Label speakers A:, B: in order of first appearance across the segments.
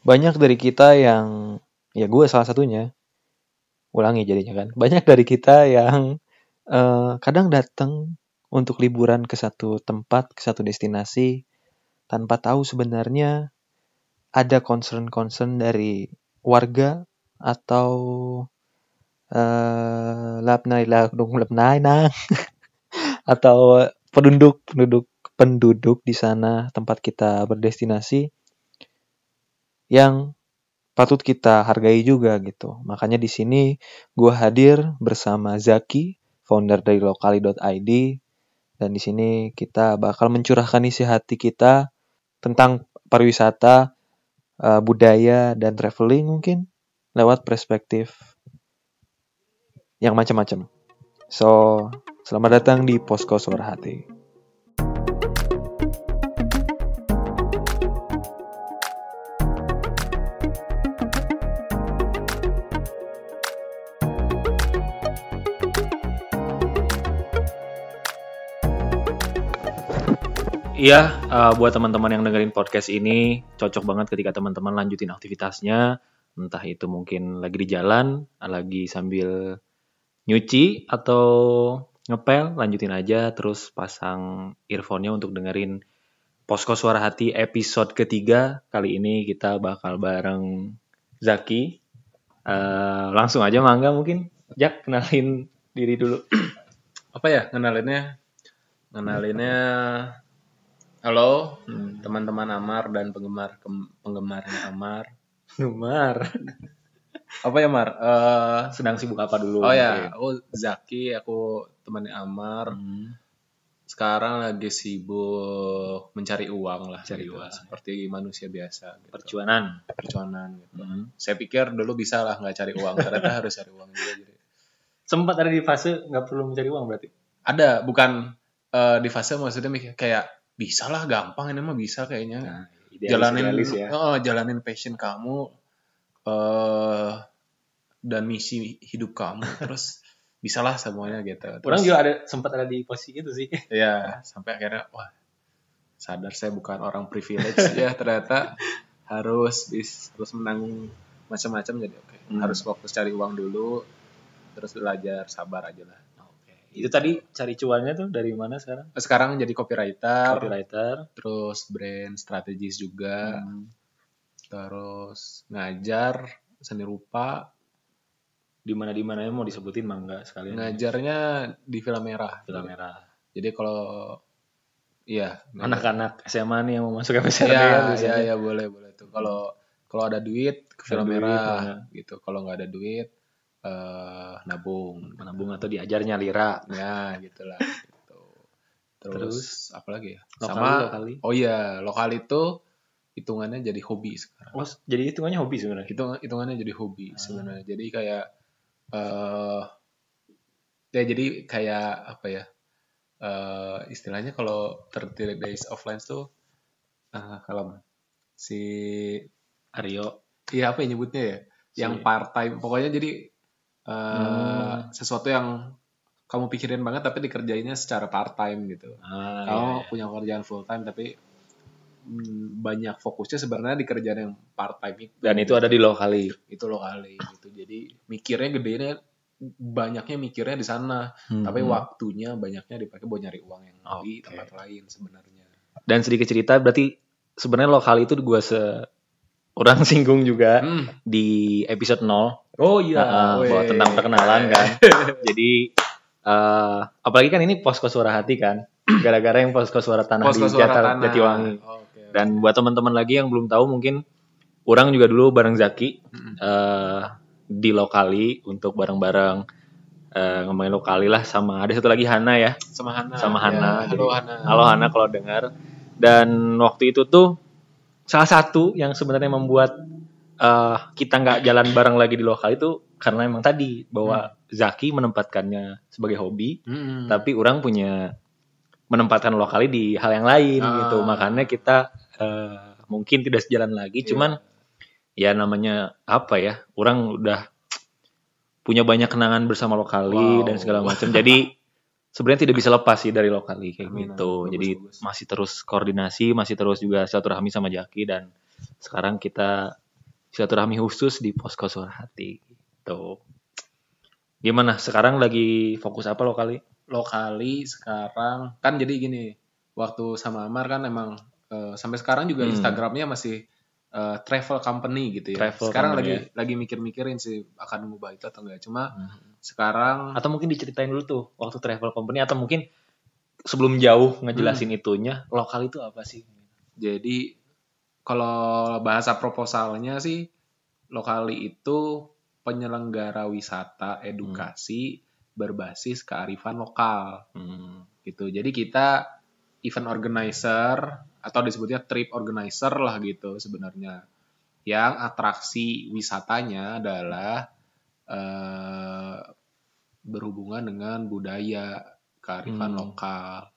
A: banyak dari kita yang ya gue salah satunya ulangi jadinya kan. Banyak dari kita yang eh, kadang datang untuk liburan ke satu tempat ke satu destinasi tanpa tahu sebenarnya ada concern-concern dari warga atau eh lapnai lapnai nang atau penduduk penduduk penduduk di sana tempat kita berdestinasi yang patut kita hargai juga gitu. Makanya di sini gue hadir bersama Zaki, founder dari lokali.id dan di sini kita bakal mencurahkan isi hati kita tentang pariwisata, eh, budaya dan traveling mungkin lewat perspektif yang macam-macam. So, selamat datang di Posko Suara Hati. Iya, uh, buat teman-teman yang dengerin podcast ini cocok banget ketika teman-teman lanjutin aktivitasnya, entah itu mungkin lagi di jalan, lagi sambil nyuci atau ngepel, lanjutin aja terus pasang earphone-nya untuk dengerin Posko Suara Hati episode ketiga. Kali ini kita bakal bareng Zaki. Uh, langsung aja mangga mungkin. Jak, kenalin diri dulu.
B: apa ya ngenalinnya ngenalinnya halo hmm, teman-teman Amar dan penggemar penggemarnya Amar
A: Numar.
B: apa ya Mar Eh,
A: Sedang sibuk apa dulu?
B: oh ya aku Zaki aku temannya Amar
A: Hmm.
B: sekarang lagi sibuk mencari uang lah
A: Cari
B: gitu.
A: uang.
B: seperti manusia biasa gitu.
A: Perjuangan.
B: perjuangan gitu
A: Hmm.
B: saya pikir dulu bisa lah nggak cari uang ternyata harus cari uang juga jadi
A: Sempat ada di fase nggak perlu mencari uang berarti?
B: ada bukan eh, di fase maksudnya kayak bisa lah gampang ini mah bisa kayaknya
A: Nah,
B: jalanin
A: idealis ya.
B: oh, jalanin passion kamu eh dan misi hidup kamu terus bisalah semuanya gitu terus,
A: Orang juga ada sempat ada di posisi itu sih.
B: ya sampai akhirnya wah sadar saya bukan orang privilege ya ternyata harus bis, harus menang macam-macam jadi oke
A: Hmm.
B: harus fokus cari uang dulu terus belajar sabar aja lah.
A: Itu tadi cari cuannya tuh dari mana sekarang?
B: sekarang jadi copywriter
A: Copywriter.
B: terus brand strategis juga
A: Hmm.
B: terus ngajar seni rupa
A: Di mana di mana mau disebutin mangga sekalian.
B: ngajarnya di film merah
A: Film merah.
B: jadi kalau iya
A: Anak-anak SMA nih yang mau masuk MSRD
B: ya
A: ya,
B: ya ya boleh boleh tuh kalau kalau ada duit ke
A: duit,
B: merah
A: ya.
B: gitu kalau nggak ada duit eh nabung
A: Menabung atau diajarnya lira.
B: ya gitulah gitu terus,
A: Terus?
B: apa lagi ya
A: Lokali,
B: sama
A: lokali.
B: oh iya lokal itu hitungannya jadi hobi sekarang
A: Oh, jadi hitungannya hobi sebenarnya.
B: hitung hitungannya jadi hobi
A: Ah.
B: sebenarnya jadi kayak eh ya jadi kayak apa ya eh istilahnya kalau 30 days offline tuh eh kalau si
A: Aryo.
B: iya apa ya nyebutnya ya yang part time pokoknya jadi
A: Hmm.
B: sesuatu yang kamu pikirin banget tapi dikerjainnya secara part time gitu
A: Ah,
B: kamu
A: iya, iya.
B: punya kerjaan full time tapi mm, banyak fokusnya sebenarnya di kerjaan yang part time itu
A: Dan itu ada di lokali.
B: itu lo kali gitu jadi mikirnya gedenya banyaknya mikirnya di sana
A: Hmm.
B: tapi waktunya banyaknya dipakai buat nyari uang yang di
A: Oke.
B: tempat lain sebenarnya
A: Dan sedikit cerita berarti sebenarnya lokal itu gue se orang singgung juga
B: Hmm.
A: di episode 0
B: oh iya weh.
A: bahwa tentang perkenalan kan. Jadi eh, apalagi kan ini posko suara hati kan. Gara-gara yang posko suara tanah
B: Posko
A: di
B: suara
A: Jatar-
B: tanah.
A: Jatiwangi.
B: Oke.
A: Dan buat teman-teman lagi yang belum tahu mungkin orang juga dulu bareng Zaki
B: Mm-mm.
A: eh, di lokali untuk bareng-bareng eh, ngomongin lokali lah sama ada satu lagi Hana ya.
B: sama Hana
A: Sama
B: Ya,
A: Hana.
B: halo
A: Jadi,
B: Hana
A: Halo Hana kalau dengar. Dan waktu itu tuh salah satu yang sebenarnya membuat eh, kita nggak jalan bareng lagi di lokal itu karena emang tadi bahwa Zaki menempatkannya sebagai hobi,
B: Mm-mm.
A: tapi orang punya menempatkan lokali di hal yang lain
B: Ah.
A: gitu. Makanya kita eh, mungkin tidak sejalan lagi.
B: Iya.
A: Cuman ya namanya apa ya? Orang udah punya banyak kenangan bersama lokali
B: Wow.
A: dan segala macam. Jadi sebenarnya tidak bisa lepas sih dari lokali kayak
B: Amin,
A: gitu.
B: Bagus,
A: Jadi
B: bagus.
A: masih terus koordinasi, masih terus juga silaturahmi sama Jaki dan sekarang kita silaturahmi khusus di posko suara hati gitu. Gimana sekarang lagi fokus apa lo kali?
B: lokali sekarang kan jadi gini waktu sama Amar kan emang eh, sampai sekarang juga
A: Hmm.
B: Instagramnya masih eh, travel company gitu ya.
A: Travel
B: sekarang
A: company,
B: lagi lagi mikir-mikirin sih akan ngubah itu atau enggak. Cuma
A: Hmm.
B: sekarang
A: Atau mungkin diceritain dulu tuh waktu travel company atau mungkin sebelum jauh ngejelasin itunya lokal itu apa sih?
B: jadi kalau bahasa proposalnya sih lokali itu penyelenggara wisata edukasi berbasis kearifan lokal.
A: Hmm.
B: gitu. Jadi kita event organizer atau disebutnya trip organizer lah gitu sebenarnya. Yang atraksi wisatanya adalah eh, berhubungan dengan budaya kearifan
A: Hmm.
B: lokal.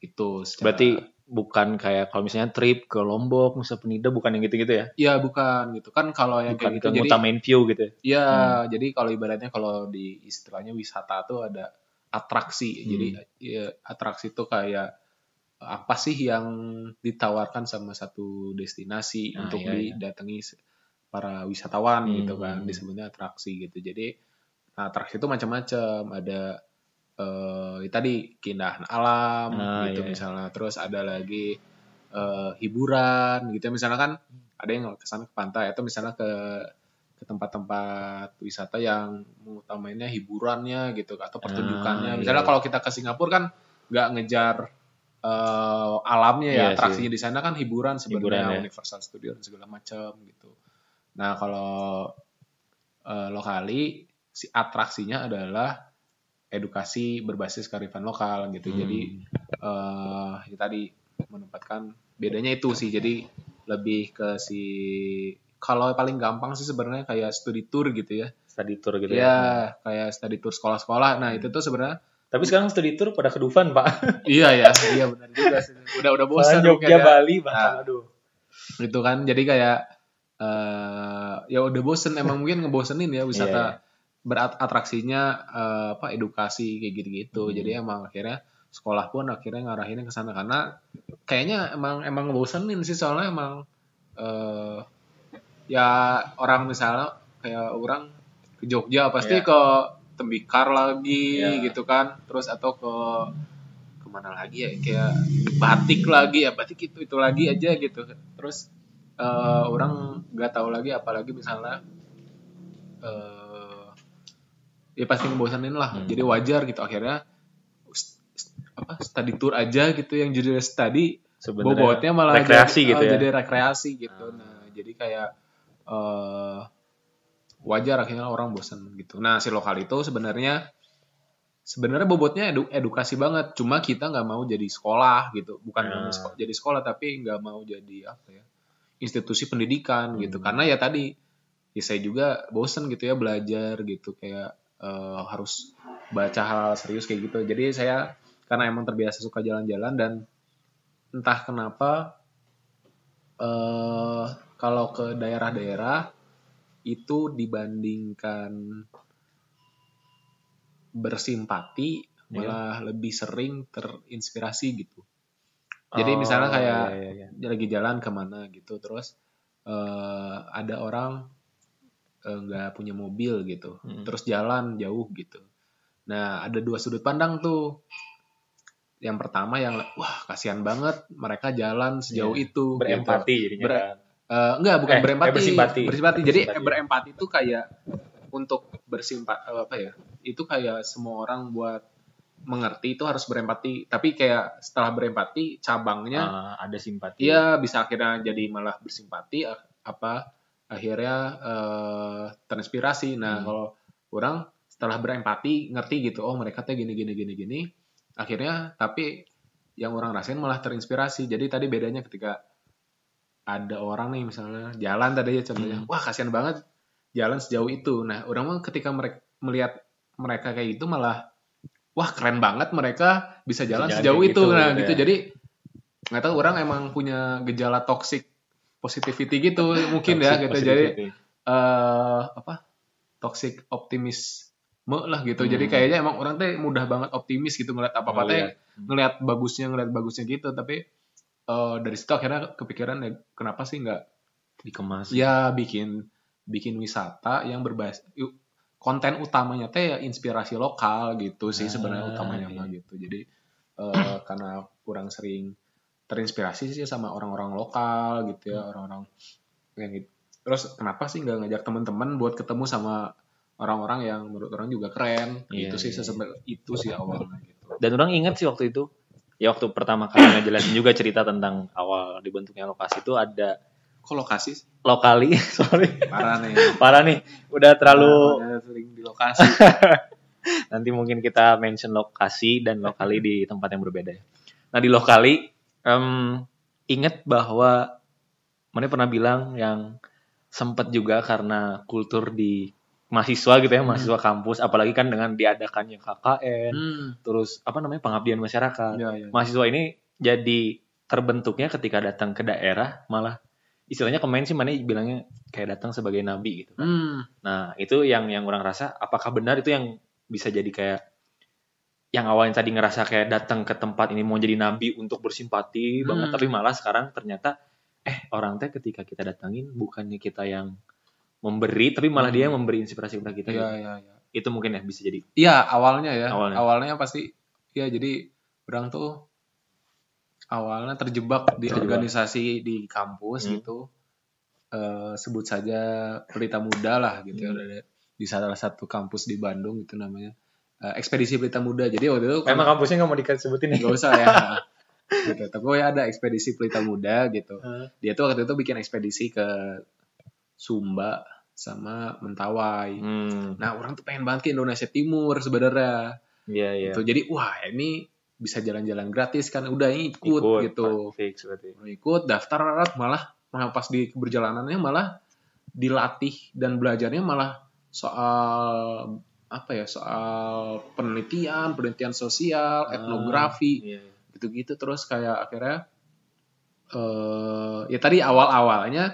B: Itu secara-
A: Berarti bukan kayak kalau misalnya trip ke Lombok, Nusa Penida bukan yang gitu-gitu ya?
B: ya bukan gitu kan kalau yang
A: Bukan
B: kayak gitu jadi
A: ngutamain view gitu ya?
B: ya
A: Hmm.
B: jadi kalau ibaratnya kalau di istilahnya wisata tuh ada atraksi.
A: Hmm.
B: Jadi ya, atraksi itu kayak apa sih yang ditawarkan sama satu destinasi
A: Ah,
B: untuk
A: iya, iya.
B: didatangi se- para wisatawan
A: Hmm.
B: gitu kan disebutnya atraksi gitu. Jadi nah, atraksi itu macam-macam. Ada ya tadi keindahan alam
A: Ah,
B: gitu
A: iya, iya.
B: misalnya. Terus ada lagi eh, hiburan gitu. Misalnya kan ada yang ke sana ke pantai atau misalnya ke ke tempat-tempat wisata yang mengutamainnya hiburannya gitu atau pertunjukannya.
A: Ah,
B: Misalnya
A: iya.
B: kalau kita ke Singapura kan nggak ngejar eh, alamnya ya,
A: Iya
B: atraksinya di sana kan hiburan sebenarnya
A: ya.
B: Universal Studio dan segala macam gitu. Nah kalau eh, lokali si atraksinya adalah edukasi berbasis kearifan lokal gitu.
A: Hmm.
B: Jadi eh ya tadi menempatkan bedanya itu sih. Jadi lebih ke si kalau paling gampang sih sebenarnya kayak studi tour gitu ya.
A: study tour gitu
B: ya,
A: ya.
B: kayak studi tour sekolah-sekolah. Nah, itu tuh sebenarnya
A: Tapi sekarang study tour pada ke Dufan, Pak.
B: iya ya, iya benar juga sih. Udah udah bosan
A: Jogja,
B: ya.
A: Bali, bahkan
B: Nah.
A: aduh.
B: Gitu kan. Jadi kayak eh ya udah bosen emang mungkin ngebosenin ya wisata beratraksinya eh, apa edukasi kayak gitu-gitu.
A: Hmm.
B: Jadi emang akhirnya sekolah pun akhirnya ngarahinnya ke sana karena kayaknya emang emang ngebosenin sih soalnya emang eh ya orang misalnya kayak orang ke Jogja pasti
A: Iya.
B: ke Tembikar lagi
A: Iya.
B: gitu kan. Terus atau ke ke mana lagi ya kayak batik lagi ya batik itu itu lagi aja gitu terus eh, orang nggak tahu lagi apalagi misalnya eh ya pasti ngebosanin lah.
A: Hmm.
B: jadi wajar gitu. Akhirnya apa study tour aja gitu yang judulnya study.
A: Sebenarnya
B: bobotnya malah
A: rekreasi
B: jadi,
A: gitu
B: eh,
A: ya.
B: jadi rekreasi gitu.
A: Ah.
B: nah jadi kayak eh wajar akhirnya orang bosan gitu. Nah si lokal itu sebenarnya sebenarnya bobotnya edu- edukasi banget. Cuma kita nggak mau jadi sekolah gitu. Bukan seko- jadi sekolah tapi nggak mau jadi apa ya institusi pendidikan gitu.
A: Hmm.
B: karena ya tadi ya saya juga bosen gitu ya belajar gitu. Kayak eh, harus baca hal serius kayak gitu jadi saya karena emang terbiasa suka jalan-jalan dan entah kenapa eh kalau ke daerah-daerah itu dibandingkan bersimpati
A: Iya.
B: malah lebih sering terinspirasi gitu. Jadi misalnya
A: Oh,
B: kayak
A: iya, iya, iya.
B: lagi jalan ke mana gitu, terus eh, ada orang nggak punya mobil gitu,
A: Mm.
B: terus jalan jauh gitu. Nah ada dua sudut pandang tuh. Yang pertama yang wah kasihan banget mereka jalan sejauh
A: Iya.
B: itu. gitu.
A: berempati jadinya
B: Ber-
A: kan.
B: Eh, enggak, bukan
A: Eh, eh,
B: berempati.
A: bersimpati.
B: Bersimpati. Jadi
A: Bersimpati.
B: berempati itu kayak untuk bersimpati apa ya? Itu kayak semua orang buat mengerti itu harus berempati. Tapi kayak setelah berempati cabangnya
A: Ah, ada simpati.
B: Iya bisa akhirnya jadi malah bersimpati apa akhirnya eh, terinspirasi. Nah
A: Hmm.
B: kalau orang setelah berempati ngerti gitu oh mereka teh gini gini gini gini akhirnya tapi yang orang rasain malah terinspirasi. Jadi tadi bedanya ketika ada orang nih misalnya jalan tadi ya contohnya
A: Hmm.
B: wah kasihan banget jalan sejauh itu. Nah orang mah ketika mereka melihat mereka kayak gitu malah wah keren banget mereka bisa jalan sejauh
A: kayak
B: itu.
A: gitu,
B: Nah
A: gitu
B: gitu
A: ya.
B: jadi nggak tahu orang emang punya gejala toxic positivity gitu mungkin ya gitu jadi eh apa toxic optimisme lah gitu jadi
A: Hmm.
B: kayaknya emang orang teh mudah banget optimis gitu ngeliat apa apa teh
A: Ngeliat.
B: ngeliat bagusnya ngeliat bagusnya gitu tapi eh, dari situ akhirnya kepikiran ya kenapa sih nggak
A: dikemas.
B: ya bikin bikin wisata yang berbasis konten utamanya teh ya inspirasi lokal gitu sih
A: Ah,
B: sebenarnya utamanya
A: iya.
B: mah gitu. Jadi eh, karena kurang sering terinspirasi sih sama orang-orang lokal gitu ya, orang-orang yang gitu. Terus kenapa sih nggak ngajak teman-teman buat ketemu sama orang-orang yang menurut orang juga keren
A: Iya,
B: gitu sih
A: iya,
B: sesebel itu sih awalnya gitu.
A: Dan orang ingat sih waktu itu, ya waktu pertama kali ngejelasin juga cerita tentang awal dibentuknya lokasi itu ada
B: Kok lokasi
A: lokali, sorry,
B: Parah nih.
A: parah nih, udah terlalu
B: sering di lokasi.
A: nanti mungkin kita mention lokasi dan lokali di tempat yang berbeda ya. Nah di lokali, em, ingat bahwa mana pernah bilang yang sempat juga karena kultur di mahasiswa gitu ya,
B: Hmm.
A: mahasiswa kampus, apalagi kan dengan diadakannya KKN,
B: hmm.
A: terus apa namanya pengabdian masyarakat.
B: Ya, ya.
A: Mahasiswa ini jadi terbentuknya ketika datang ke daerah malah istilahnya kemarin sih mana bilangnya kayak datang sebagai nabi gitu. kan.
B: Hmm.
A: Nah, itu yang yang orang rasa apakah benar itu yang bisa jadi kayak yang awalnya tadi ngerasa kayak datang ke tempat ini mau jadi nabi untuk bersimpati banget
B: Hmm.
A: tapi malah sekarang ternyata eh orang teh ketika kita datangin bukannya kita yang memberi tapi malah
B: Hmm.
A: dia yang memberi inspirasi kepada kita.
B: Iya,
A: gitu.
B: iya, iya.
A: Itu mungkin ya bisa jadi.
B: Iya, awalnya ya.
A: Awalnya.
B: Awalnya, pasti ya jadi orang tuh awalnya terjebak di
A: Terjebak.
B: organisasi di kampus
A: Hmm.
B: gitu. Eh, sebut saja Pelita Muda lah gitu ya.
A: Hmm.
B: Ada di salah satu kampus di Bandung itu namanya. Eh, ekspedisi Pelita Muda. Jadi waktu itu
A: Emang kampusnya nggak mau disebutin
B: nggak usah ya. gitu. Tapi ya ada ekspedisi Pelita Muda gitu. Dia tuh waktu itu bikin ekspedisi ke Sumba sama Mentawai.
A: Hmm,
B: Nah, orang tuh pengen banget ke Indonesia Timur sebenarnya.
A: iya iya.
B: Gitu. Jadi, wah ini bisa jalan-jalan gratis kan. Udah ikut, gitu.
A: Fix berarti.
B: Ikut, daftar, malah malah pas di perjalanannya malah dilatih dan belajarnya malah soal apa ya soal penelitian penelitian sosial
A: Ah,
B: etnografi
A: Iya, iya.
B: gitu-gitu terus kayak akhirnya eh ya tadi awal-awalnya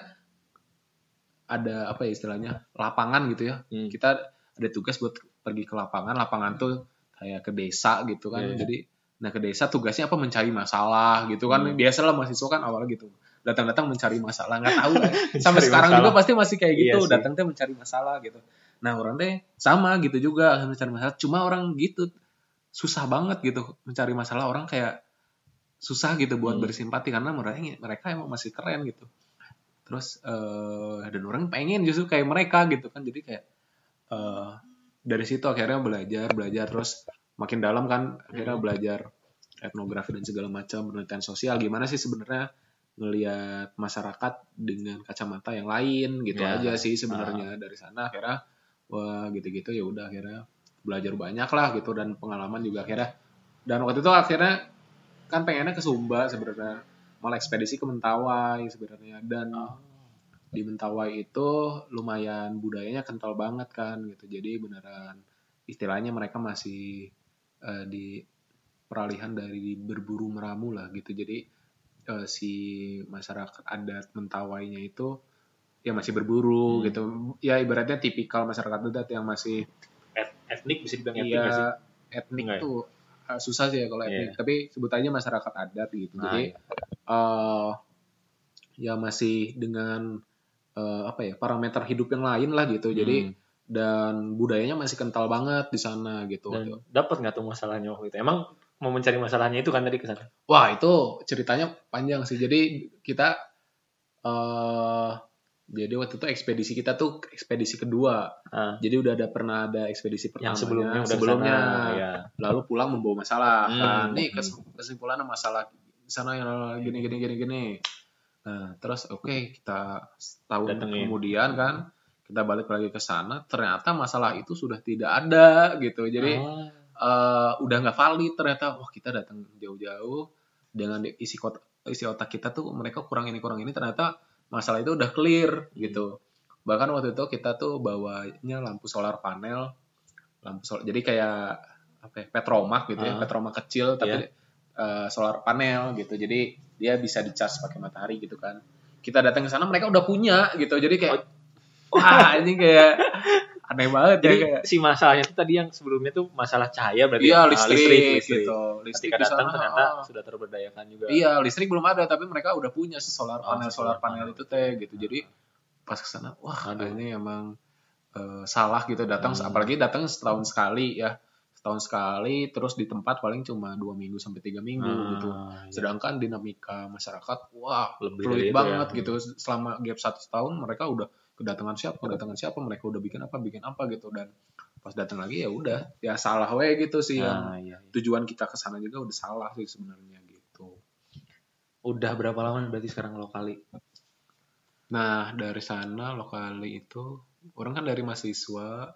B: ada apa ya istilahnya lapangan gitu ya
A: Hmm.
B: kita ada tugas buat pergi ke lapangan lapangan tuh kayak ke desa gitu kan
A: Iya, iya.
B: jadi nah ke desa tugasnya apa mencari masalah gitu kan
A: Hmm.
B: biasalah mahasiswa kan awal gitu datang-datang mencari masalah nggak tahu lah sampai sekarang
A: masalah.
B: juga pasti masih kayak
A: Iya
B: gitu
A: sih.
B: datang teh mencari masalah gitu nah orang teh sama gitu juga mencari masalah. Cuma orang gitu susah banget gitu mencari masalah. Orang kayak susah gitu buat
A: Hmm.
B: bersimpati karena mereka mereka emang masih keren gitu. Terus eh dan orang pengen justru kayak mereka gitu kan. Jadi kayak eh dari situ akhirnya belajar belajar. Terus makin dalam kan akhirnya belajar etnografi dan segala macam penelitian sosial. Gimana sih sebenarnya ngelihat masyarakat dengan kacamata yang lain gitu
A: Ya.
B: aja sih sebenarnya dari sana. Akhirnya wah gitu-gitu ya udah akhirnya belajar banyak lah gitu dan pengalaman juga akhirnya. Dan waktu itu akhirnya kan pengennya ke Sumba sebenarnya malah ekspedisi ke Mentawai sebenarnya. Dan di Mentawai itu lumayan budayanya kental banget kan gitu. Jadi beneran istilahnya mereka masih eh, di peralihan dari berburu meramu lah gitu. Jadi eh, si masyarakat adat Mentawainya itu ya masih berburu
A: Hmm.
B: gitu ya ibaratnya tipikal masyarakat adat yang masih
A: Et- etnik bisa dibilang etnik nggak sih?
B: etnik
A: Enggak ya?
B: tuh eh, susah sih ya kalau
A: Iya.
B: etnik tapi sebutannya masyarakat adat gitu
A: Nah,
B: jadi
A: iya.
B: eh ya masih dengan eh, apa ya parameter hidup yang lain lah gitu jadi
A: Hmm.
B: dan budayanya masih kental banget di sana gitu
A: dan dapat nggak tuh masalahnya waktu itu? Emang mau mencari masalahnya itu kan tadi ke sana?
B: wah itu ceritanya panjang sih jadi kita eh jadi waktu itu ekspedisi kita tuh ekspedisi kedua.
A: Ah,
B: jadi udah ada pernah ada ekspedisi pertamanya
A: yang sebelumnya udah
B: sebelumnya.
A: ke sana, ya.
B: lalu pulang membawa masalah.
A: Hmm,
B: kan nih
A: hmm.
B: kes- kesimpulannya masalah di sana yang gini gini gini gini. Nah terus oke kita setahun
A: Datengin.
B: kemudian kan kita balik lagi ke sana ternyata masalah itu sudah tidak ada gitu. Jadi
A: Ah,
B: eh, udah nggak valid ternyata. Wah kita datang jauh-jauh dengan isi kota isi otak kita tuh mereka kurang ini kurang ini. Ternyata masalah itu udah clear gitu. Bahkan waktu itu kita tuh bawanya lampu solar panel lampu solar jadi kayak apa ya, petromak gitu ya
A: Ah.
B: petromak kecil tapi
A: Iya.
B: eh, solar panel gitu. Jadi dia bisa dicas pakai matahari gitu kan. Kita datang ke sana mereka udah punya gitu. Jadi kayak wah ini kayak aneh banget
A: Jadi
B: ya kayak
A: si masalahnya itu tadi yang sebelumnya tuh masalah cahaya berarti
B: iya
A: ya? Ah,
B: listrik, gitu listrik
A: Ketika
B: di
A: datang
B: sana,
A: ternyata
B: ah.
A: sudah terberdayakan juga.
B: Iya, listrik belum ada, tapi mereka udah punya sih solar
A: Oh,
B: panel
A: solar
B: solar panel itu teh gitu. Jadi pas ke sana wah
A: Aduh.
B: ini emang eh, salah gitu datang
A: Hmm.
B: apalagi datang setahun sekali ya setahun sekali terus di tempat paling cuma dua minggu sampai tiga minggu gitu
A: Ah, iya.
B: sedangkan dinamika masyarakat wah
A: Lebih
B: fluid
A: itu
B: banget
A: ya.
B: gitu selama gap satu tahun mereka udah kedatangan siapa kedatangan siapa mereka udah bikin apa bikin apa gitu dan pas datang lagi ya udah ya salah we gitu sih yang
A: Ah, iya.
B: tujuan kita ke sana juga udah salah sih sebenarnya gitu
A: Udah berapa lama berarti sekarang lokali?
B: nah dari sana lokali itu orang kan dari mahasiswa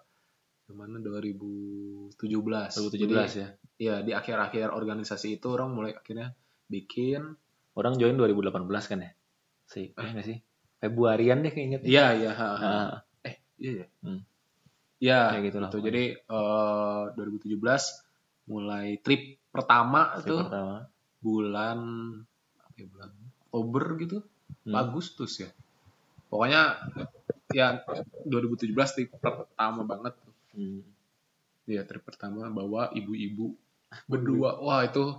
B: gimana 2017
A: 2017
B: Jadi,
A: ya.
B: ya di akhir-akhir organisasi itu orang mulai akhirnya bikin
A: Orang join 2018 kan ya? Sih, eh nggak sih? Februarian deh kayaknya.
B: iya iya ha, ha.
A: Ah,
B: eh iya ya
A: Hmm.
B: ya
A: gitu lah
B: gitu. jadi eh 2017 mulai trip pertama
A: trip
B: tuh
A: pertama.
B: bulan apa ya, bulan Oktober gitu
A: Hmm.
B: Agustus ya pokoknya ya 2017 trip pertama banget.
A: Hmm.
B: ya trip pertama bawa ibu-ibu berdua wah itu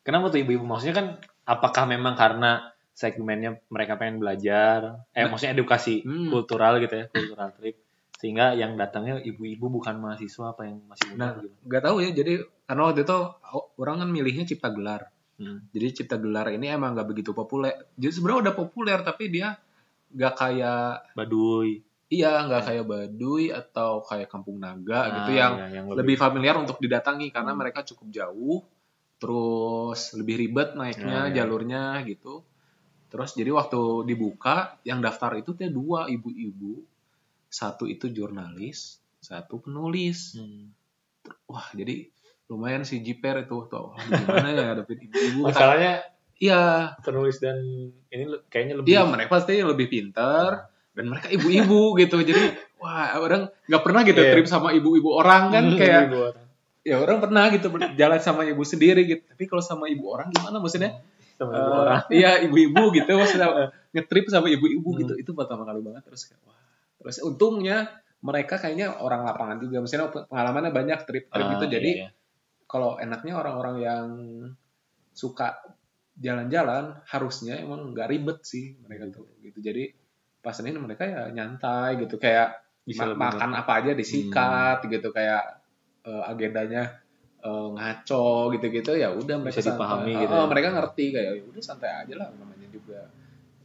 A: Kenapa tuh ibu-ibu? Maksudnya kan apakah memang karena segmennya mereka pengen belajar, eh
B: Nah.
A: maksudnya edukasi
B: Hmm.
A: kultural gitu ya, kultural trip, sehingga yang datangnya ibu-ibu bukan mahasiswa apa yang masih muda
B: Nah.
A: gitu.
B: nggak tahu ya jadi karena waktu itu orang kan milihnya cipta gelar
A: Hmm.
B: jadi cipta gelar ini emang nggak begitu populer jadi sebenarnya udah populer tapi dia nggak kayak
A: Baduy.
B: iya nggak kayak Baduy atau kayak Kampung Naga gitu
A: Ah,
B: yang
A: iya,
B: lebih familiar untuk didatangi karena
A: Hmm.
B: mereka cukup jauh terus lebih ribet naiknya
A: Ah, iya.
B: jalurnya gitu terus jadi waktu dibuka yang daftar itu tuh dua ibu-ibu. Satu itu jurnalis satu penulis.
A: Hmm.
B: wah jadi lumayan sih jiper itu. Tuh gimana ya dapet ibu-ibu.
A: Masalahnya
B: iya.
A: penulis dan ini kayaknya lebih
B: iya mereka pasti lebih pinter dan mereka ibu-ibu gitu. Jadi wah orang nggak pernah gitu
A: Iya.
B: trip sama ibu-ibu orang kan
A: Hmm,
B: kayak
A: ibu orang.
B: ya orang pernah gitu jalan sama ibu sendiri gitu. Tapi kalau sama ibu orang gimana maksudnya?
A: Sama Orang.
B: iya ibu-ibu gitu maksudnya ngetrip sama ibu-ibu
A: Hmm.
B: gitu itu pertama kali banget terus kayak wah. Terus untungnya mereka kayaknya orang lapangan juga. Maksudnya pengalamannya banyak trip-trip
A: Ah,
B: gitu. jadi
A: iya, iya.
B: kalau enaknya orang-orang yang suka jalan-jalan harusnya emang nggak ribet sih mereka tuh gitu. Jadi pas ini mereka ya nyantai gitu. Kayak
A: Bisa
B: ma- makan apa aja disikat gitu. Kayak eh, agendanya eh, ngaco gitu-gitu ya udah mereka
A: Bisa dipahami
B: santai.
A: gitu
B: Oh,
A: ya.
B: mereka ngerti kayak ya udah santai aja lah namanya juga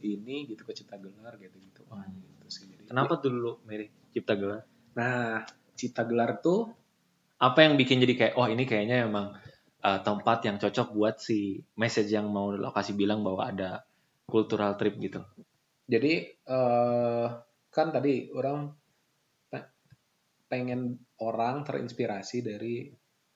B: ini gitu ke cipta gelar gitu gitu wah gitu sih jadi
A: Kenapa tuh dulu Mary cipta gelar?
B: nah cipta gelar tuh
A: Apa yang bikin jadi kayak, oh ini kayaknya emang uh, tempat yang cocok buat si message yang mau lokasi bilang bahwa ada cultural trip gitu.
B: Jadi eh kan tadi orang pe- pengen orang terinspirasi dari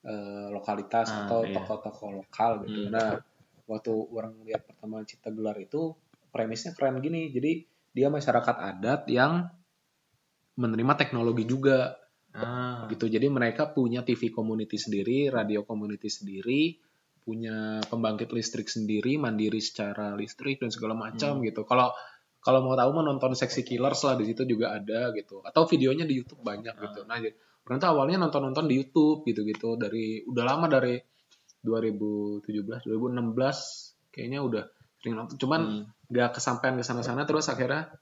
B: eh, lokalitas
A: Ah,
B: atau
A: iya.
B: tokoh-tokoh lokal gitu.
A: Hmm.
B: Nah, waktu orang lihat pertama Cipta Gelar itu premisnya keren gini. Jadi dia masyarakat adat yang menerima teknologi juga
A: Ah,
B: gitu. Jadi mereka punya TV community sendiri, radio community sendiri, punya pembangkit listrik sendiri, mandiri secara listrik dan segala macam
A: Hmm.
B: gitu. Kalau kalau mau tahu mah nonton Sexy Killers lah di situ juga ada gitu. Atau videonya di YouTube banyak
A: Ah.
B: gitu. Nah, tuh awalnya nonton-nonton di YouTube gitu-gitu dari udah lama dari 2017, 2016 kayaknya udah sering nonton. Cuman
A: hmm.
B: nggak kesampaian ke sana-sana terus akhirnya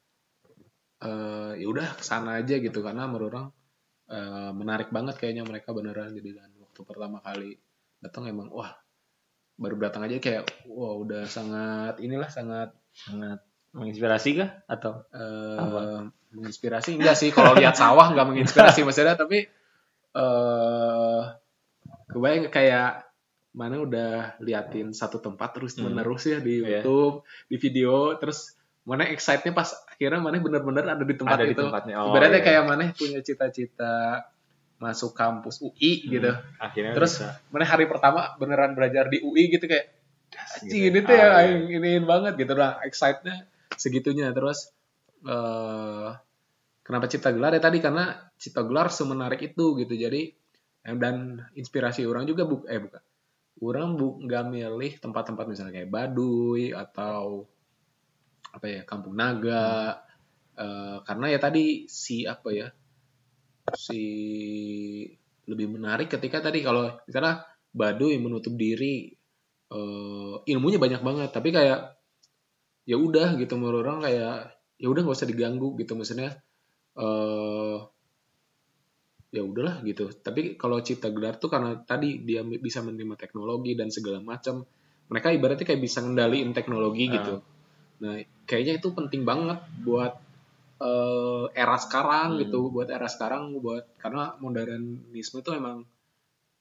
B: eh ya udah ke sana aja gitu karena menurut orang eh, menarik banget kayaknya mereka beneran jadi dan waktu pertama kali datang emang wah baru datang aja kayak wah udah sangat inilah sangat
A: sangat menginspirasi kah atau
B: eh,
A: Apa?
B: Menginspirasi enggak sih kalau lihat sawah nggak menginspirasi maksudnya tapi eh kebayang kayak mana udah liatin satu tempat terus
A: Hmm.
B: menerus ya di
A: Iya.
B: YouTube di video terus mana excite-nya pas akhirnya mana bener-bener ada di tempat
A: ada di
B: itu
A: tempatnya? Oh,
B: Ibaratnya
A: iya.
B: kayak mana punya cita-cita masuk kampus UI
A: Hmm.
B: gitu.
A: akhirnya
B: Terus
A: bisa.
B: Mana hari pertama beneran belajar di UI gitu kayak
A: gitu
B: anjing
A: ya.
B: ini tuh ya
A: Ah, iya.
B: aing iniin banget gitu lah excite-nya segitunya terus eh kenapa cipta gelar? Ya tadi karena cipta gelar semenarik itu gitu. Jadi eh, dan inspirasi orang juga bu eh bukan. Orang bu nggak milih tempat-tempat misalnya kayak Baduy atau apa ya Kampung Naga. Eh, karena ya tadi si apa ya si lebih menarik ketika tadi kalau misalnya Baduy menutup diri eh, ilmunya banyak banget. Tapi kayak ya udah gitu menurut orang kayak ya udah nggak usah diganggu gitu. Maksudnya eh ya udahlah gitu tapi kalau cipta gelar tuh karena tadi dia bisa menerima teknologi dan segala macam mereka ibaratnya kayak bisa ngendaliin teknologi
A: Ah.
B: gitu nah kayaknya itu penting banget buat eh, era sekarang
A: Hmm.
B: gitu buat era sekarang buat karena modernisme itu emang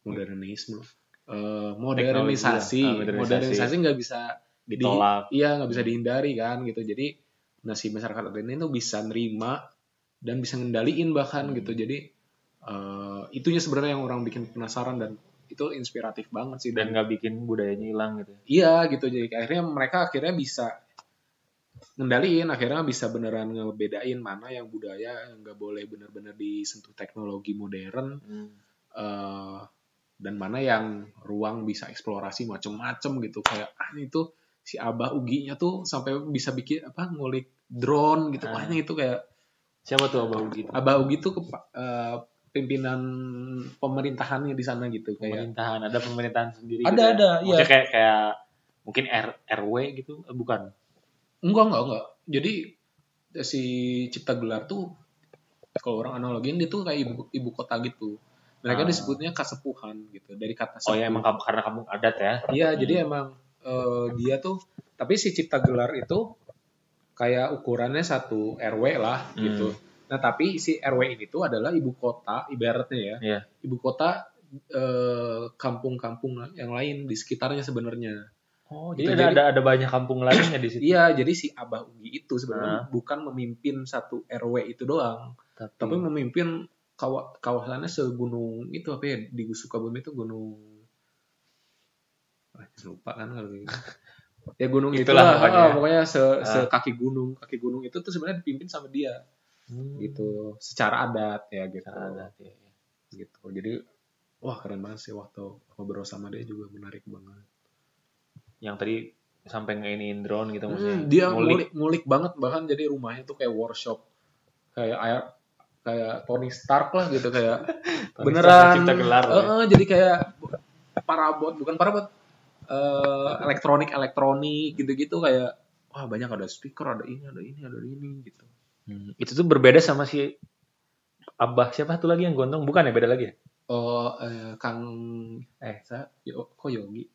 B: modernisme Eh, modernisasi.
A: Ah, modernisasi.
B: modernisasi nggak bisa di-
A: Ditolak.
B: iya nggak bisa dihindari kan gitu jadi nah si masyarakat ini tuh bisa nerima dan bisa ngendaliin bahkan
A: Hmm.
B: gitu jadi eh, itunya sebenarnya yang orang bikin penasaran dan itu inspiratif banget sih
A: dan nggak bikin budayanya hilang gitu.
B: iya gitu jadi akhirnya mereka akhirnya bisa ngendaliin akhirnya bisa beneran ngebedain mana yang budaya yang nggak boleh bener-bener disentuh teknologi modern
A: Hmm.
B: eh, dan mana yang ruang bisa eksplorasi macem-macem gitu kayak ah itu si abah uginya tuh sampai bisa bikin apa ngulik drone gitu
A: Ah.
B: wah itu kayak
A: Siapa tuh Abah Ugi?
B: abah ugi tuh kepa- eh, pimpinan pemerintahannya di sana gitu kayak
A: Pemerintahan, ada pemerintahan sendiri.
B: Ada,
A: gitu ya?
B: ada, iya.
A: Maksudnya kayak kayak mungkin R, RW gitu, Eh, bukan?
B: enggak enggak enggak jadi si cipta gelar tuh kalau orang analogiin dia tuh kayak ibu ibu kota gitu mereka
A: Ah.
B: disebutnya kasepuhan gitu dari kata
A: Oh ya
B: sepuh.
A: emang kamu, karena kamu adat ya.
B: Iya,
A: Hmm.
B: jadi emang eh, dia tuh tapi si cipta gelar itu kayak ukurannya satu RW lah
A: Hmm.
B: gitu. Nah, tapi si RW ini tuh adalah ibu kota ibaratnya ya.
A: Iya.
B: Ibu kota eh, kampung-kampung yang lain di sekitarnya sebenarnya.
A: Oh,
B: Gitu,
A: jadi, ada,
B: jadi-
A: ada ada banyak kampung lainnya di situ.
B: Iya, jadi si Abah Ugi itu sebenarnya bukan memimpin satu RW itu doang,
A: Tapi,
B: tapi memimpin kawa- kawasannya segunung itu apa ya di Sukabumi itu gunung ah, lupa kan kalau gitu. ya gunung
A: Itulah
B: itulah
A: pokoknya.
B: ah, pokoknya se,
A: Ah.
B: se kaki gunung kaki gunung itu tuh sebenarnya dipimpin sama dia
A: Hmm,
B: gitu secara adat ya gitu
A: cara adat, iya, iya.
B: gitu jadi wah keren banget sih waktu ngobrol sama dia juga menarik banget
A: Yang tadi sampai ngeiniin drone gitu maksudnya.
B: Hmm, dia
A: ngulik.
B: ngulik. ngulik banget bahkan jadi rumahnya tuh kayak workshop kayak air kayak Tony Stark lah gitu kayak beneran
A: gelar lah ya.
B: Jadi kayak parabot bukan parabot eh elektronik elektronik gitu-gitu kayak wah banyak ada speaker ada ini ada ini ada ini gitu
A: Hmm, Itu tuh berbeda sama si Abah siapa tuh lagi yang gondong? Bukan ya beda lagi ya?
B: oh eh, Kang
A: Eh.
B: saya yo, kok Yogi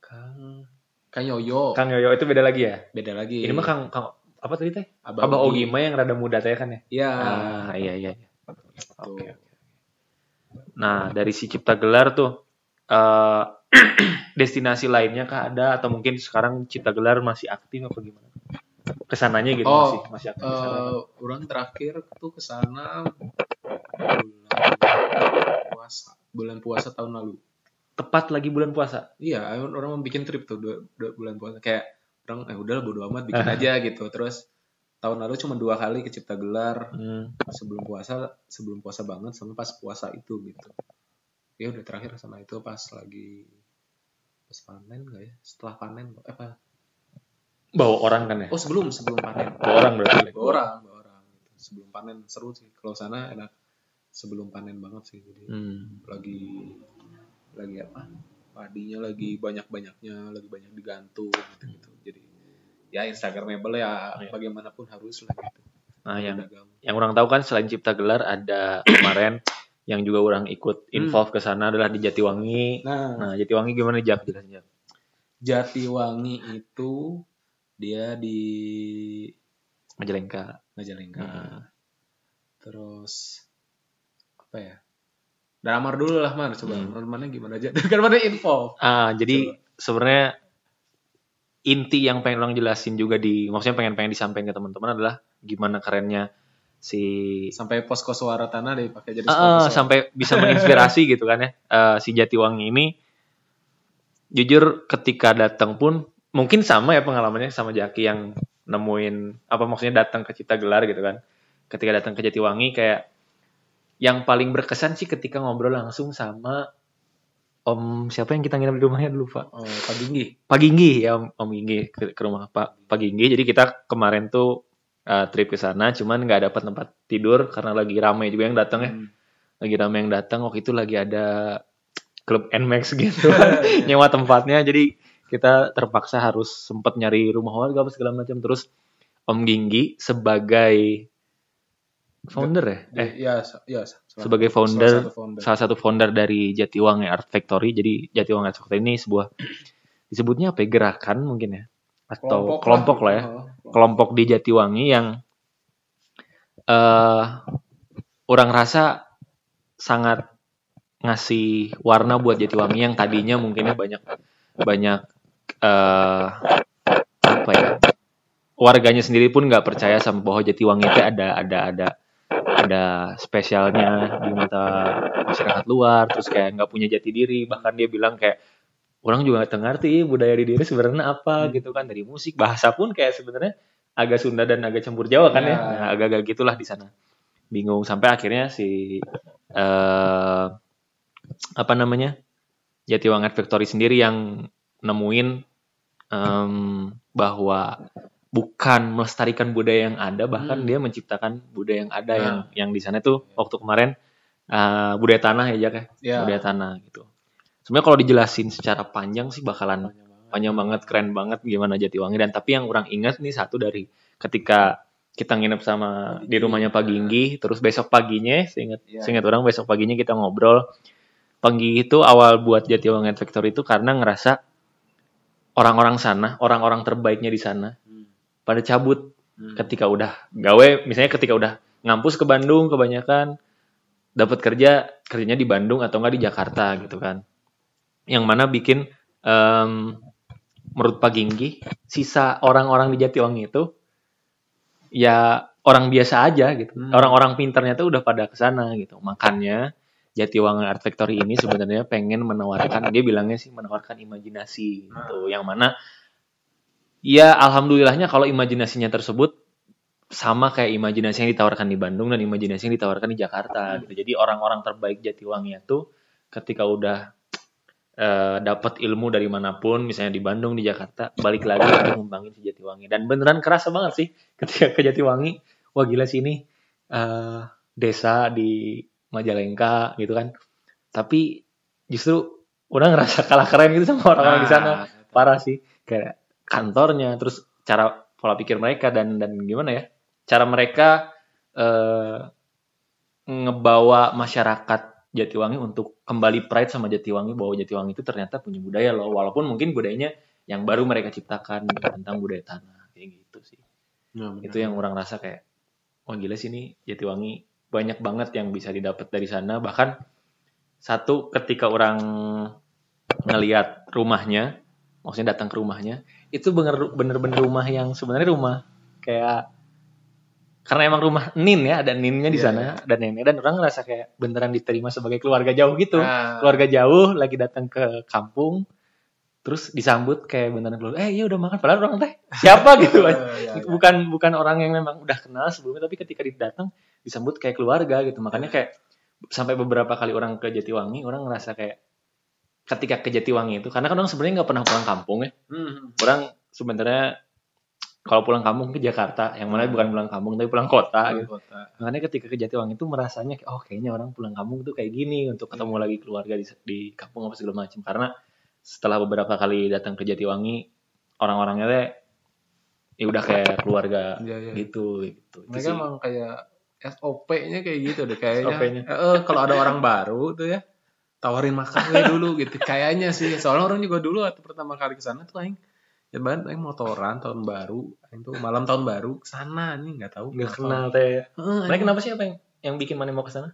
B: Kang Kang Yoyo
A: Kang Yoyo itu beda lagi ya?
B: beda lagi
A: Ini mah Kang, Kang apa tadi teh?
B: Abah,
A: Abah Ogi mah yang rada muda teh kan ya?
B: ya
A: Ah, iya iya. iya. Oke. Nah, dari si Cipta Gelar tuh eh destinasi lainnya kah ada atau mungkin sekarang Cipta Gelar masih aktif apa gimana? Ke sananya gitu
B: Oh,
A: masih masih aktif.
B: Eh, orang terakhir tuh ke sana bulan puasa bulan puasa tahun lalu
A: Tepat lagi bulan puasa.
B: iya orang orang mau bikin trip tuh dua, dua bulan puasa kayak orang eh udah bodo amat bikin aja gitu terus tahun lalu cuma dua kali ke Cipta Gelar
A: Hmm.
B: sebelum puasa sebelum puasa banget sama pas puasa itu gitu ya udah terakhir sama itu pas lagi pas panen gak ya setelah panen eh, apa
A: Bawa orang kan ya?
B: oh sebelum sebelum panen
A: Bawa orang berarti.
B: bawa orang bawa orang gitu. sebelum panen seru sih kalau sana enak sebelum panen banget sih jadi
A: Hmm.
B: lagi lagi apa padinya lagi banyak banyaknya lagi banyak digantung gitu gitu jadi ya instagramable ya
A: Iya.
B: bagaimanapun harus lah gitu
A: Nah, yang
B: Dagang.
A: yang orang tahu kan selain Cipta Gelar ada kemarin yang juga orang ikut involve ke sana adalah di Jatiwangi.
B: nah
A: Nah, Jatiwangi gimana jelasin Jak?
B: Jatiwangi itu dia di
A: Majalengka.
B: Majalengka
A: Hmm.
B: terus apa ya Damar dulu lah man coba
A: Hmm.
B: mana gimana aja kan mana info
A: Ah, jadi sebenarnya inti yang pengen orang jelasin juga di maksudnya pengen pengen disampaikan ke teman-teman adalah gimana kerennya si
B: sampai posko suara tanah deh pakai jadi
A: ah, sampai bisa menginspirasi gitu kan ya. Eh, si Jatiwangi ini jujur ketika datang pun mungkin sama ya pengalamannya sama Jaki yang nemuin apa maksudnya datang ke Cipta Gelar gitu kan. Ketika datang ke Jatiwangi kayak yang paling berkesan sih ketika ngobrol langsung sama Om siapa yang kita nginep di rumahnya dulu Pak?
B: oh Pak Ginggi
A: Pak Ginggi ya Om, Om Ginggi ke, ke rumah Pak Pak Ginggi. Jadi kita kemarin tuh eh, trip ke sana cuman nggak dapat tempat tidur karena lagi ramai juga yang datang ya
B: Hmm.
A: lagi ramai yang datang waktu itu lagi ada klub Nmax gitu nyewa tempatnya jadi kita terpaksa harus sempat nyari rumah warga apa segala macam terus Om Ginggi sebagai founder ya? Eh,
B: ya, ya salah-
A: sebagai
B: salah
A: founder,
B: satu founder.
A: salah satu founder dari Jatiwangi Art Factory. Jadi Jatiwangi Art Factory ini sebuah disebutnya apa ya? Gerakan mungkin ya atau kelompok, lah ya.
B: Oh,
A: Kelompok di Jatiwangi yang eh orang rasa sangat ngasih warna buat Jatiwangi yang tadinya mungkinnya banyak banyak eh apa ya warganya sendiri pun nggak percaya sama bahwa Jatiwangi itu ada ada ada ada spesialnya di mata masyarakat luar terus kayak nggak punya jati diri. Bahkan dia bilang kayak orang juga nggak ngerti budaya di diri sebenarnya apa gitu kan dari musik bahasa pun kayak sebenarnya agak Sunda dan agak campur Jawa kan ya,
B: Ya.
A: Nah, agak-agak gitulah di sana bingung sampai akhirnya si eh apa namanya Jatiwangi Art Factory sendiri yang nemuin em, bahwa bukan melestarikan budaya yang ada bahkan
B: Hmm.
A: dia menciptakan budaya yang ada
B: Nah.
A: yang yang di sana tuh waktu kemarin eh, budaya tanah ya Jack ya
B: Ya.
A: budaya tanah gitu sebenarnya kalau dijelasin secara panjang sih bakalan panjang banget keren banget gimana Jatiwangi dan tapi yang orang ingat nih satu dari ketika kita nginep sama di rumahnya Pak Ginggi terus besok paginya seingat
B: Iya.
A: seingat orang besok paginya kita ngobrol Pak Ginggi itu awal buat Jatiwangi Art Factory itu karena ngerasa orang-orang sana orang-orang terbaiknya di sana
B: Hmm.
A: pada cabut
B: Hmm.
A: ketika udah gawe misalnya ketika udah ngampus ke Bandung kebanyakan dapat kerja kerjanya di Bandung atau enggak di Jakarta gitu kan yang mana bikin em, menurut Pak Ginggi sisa orang-orang di Jatiwangi itu ya orang biasa aja gitu
B: Hmm.
A: orang-orang pinternya tuh udah pada ke sana gitu makanya Jatiwangi Art Factory ini sebenarnya pengen menawarkan dia bilangnya sih menawarkan imajinasi gitu yang mana ya alhamdulillahnya kalau imajinasinya tersebut sama kayak imajinasi yang ditawarkan di Bandung dan imajinasi yang ditawarkan di Jakarta gitu. Jadi orang-orang terbaik Jatiwangi itu ketika udah eh, dapat ilmu dari mana pun, misalnya di Bandung, di Jakarta, balik lagi untuk ngembangin si Jatiwangi. Dan beneran kerasa banget sih ketika ke Jatiwangi, wah gila sih ini eh, desa di Majalengka gitu kan. Tapi justru udah ngerasa kalah keren gitu sama orang-orang di sana.
B: Nah,
A: Parah sih. Kayak kantornya, terus cara pola pikir mereka dan dan gimana ya? Cara mereka eh, ngebawa masyarakat Jatiwangi untuk kembali pride sama Jatiwangi bahwa Jatiwangi itu ternyata punya budaya loh. Walaupun mungkin budayanya yang baru mereka ciptakan tentang budaya tanah kayak gitu sih.
B: Nah, benar.
A: itu yang orang rasa kayak wah gila sih nih Jatiwangi banyak banget yang bisa didapat dari sana. Bahkan satu ketika orang ngelihat rumahnya maksudnya datang ke rumahnya itu bener bener-bener rumah yang sebenarnya rumah kayak karena emang rumah nin ya ada ninnya di
B: Iya,
A: sana dan nenek dan orang ngerasa kayak beneran diterima sebagai keluarga jauh gitu.
B: Nah,
A: keluarga jauh lagi datang ke kampung terus disambut kayak beneran keluarga. Eh iya udah makan. Padahal orang teh siapa gitu.
B: Ya.
A: bukan bukan orang yang memang udah kenal sebelumnya tapi ketika datang disambut kayak keluarga gitu. Makanya kayak sampai beberapa kali orang ke Jatiwangi orang ngerasa kayak ketika ke Jatiwangi itu karena kan orang sebenarnya nggak pernah pulang kampung ya.
B: Hmm.
A: orang sebenarnya kalau pulang kampung ke Jakarta yang mana bukan pulang kampung tapi pulang kota gitu
B: Kota.
A: makanya ketika ke Jatiwangi itu merasanya oh kayaknya orang pulang kampung tuh kayak gini untuk ketemu lagi keluarga di, di kampung apa segala macam karena setelah beberapa kali datang ke Jatiwangi orang-orangnya teh ya udah kayak keluarga
B: Iya, iya.
A: gitu gitu Itu
B: Mereka emang kayak SOP-nya kayak gitu deh kayaknya. Eh, eh, kalau ada orang baru tuh ya tawarin makan we dulu gitu. Kayaknya sih. Soalnya orang juga dulu waktu pertama kali ke sana tuh aing ya banget aing motoran tahun baru, aing tuh malam tahun baru ke sana nih nggak tahu.
A: nggak kenal teh
B: Heeh,
A: mereka kenapa sih apa yang yang bikin mana mau ke sana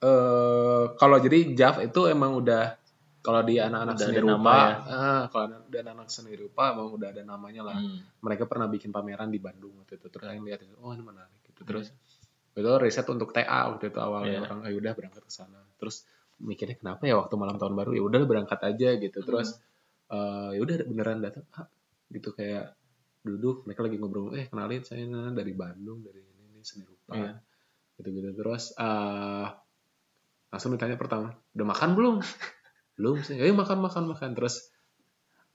B: eh kalau jadi Jav itu emang udah kalau di anak-anak seni rupa,
A: ya?
B: eh, kalau di anak-anak seni rupa emang udah ada namanya lah.
A: Hmm.
B: Mereka pernah bikin pameran di Bandung waktu itu. Terus aing lihat oh ini menarik gitu. Terus
A: Hmm.
B: itu riset untuk TA waktu itu awalnya
A: Iya.
B: orang ayo udah berangkat ke sana. Terus mikirnya kenapa ya waktu malam tahun baru ya udah berangkat aja gitu. Terus
A: Hmm.
B: Eh, ya udah beneran datang ah, gitu kayak duduk mereka lagi ngobrol eh kenalin saya dari Bandung dari ini, ini seni rupa
A: Iya.
B: gitu-gitu. Terus eh langsung ditanya pertama udah makan belum? Belum sih. Ayo makan makan makan. Terus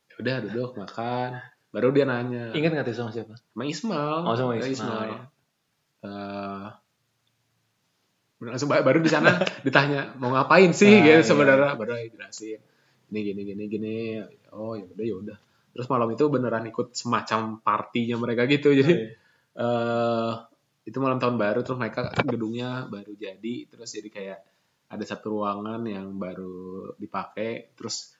B: ya udah duduk makan. Baru dia nanya.
A: Ingat nggak tuh sama siapa?
B: Sama Ismail.
A: Oh, sama Ismail.
B: ya. Eh, langsung ba- baru di sana ditanya mau ngapain sih?
A: Ah,
B: gitu
A: iya.
B: sebenarnya. Baru jelasin ini gini gini gini oh ya udah ya udah. Terus malam itu beneran ikut semacam partinya mereka gitu jadi
A: Iya.
B: eh itu malam tahun baru terus mereka gedungnya baru jadi terus jadi kayak ada satu ruangan yang baru dipakai terus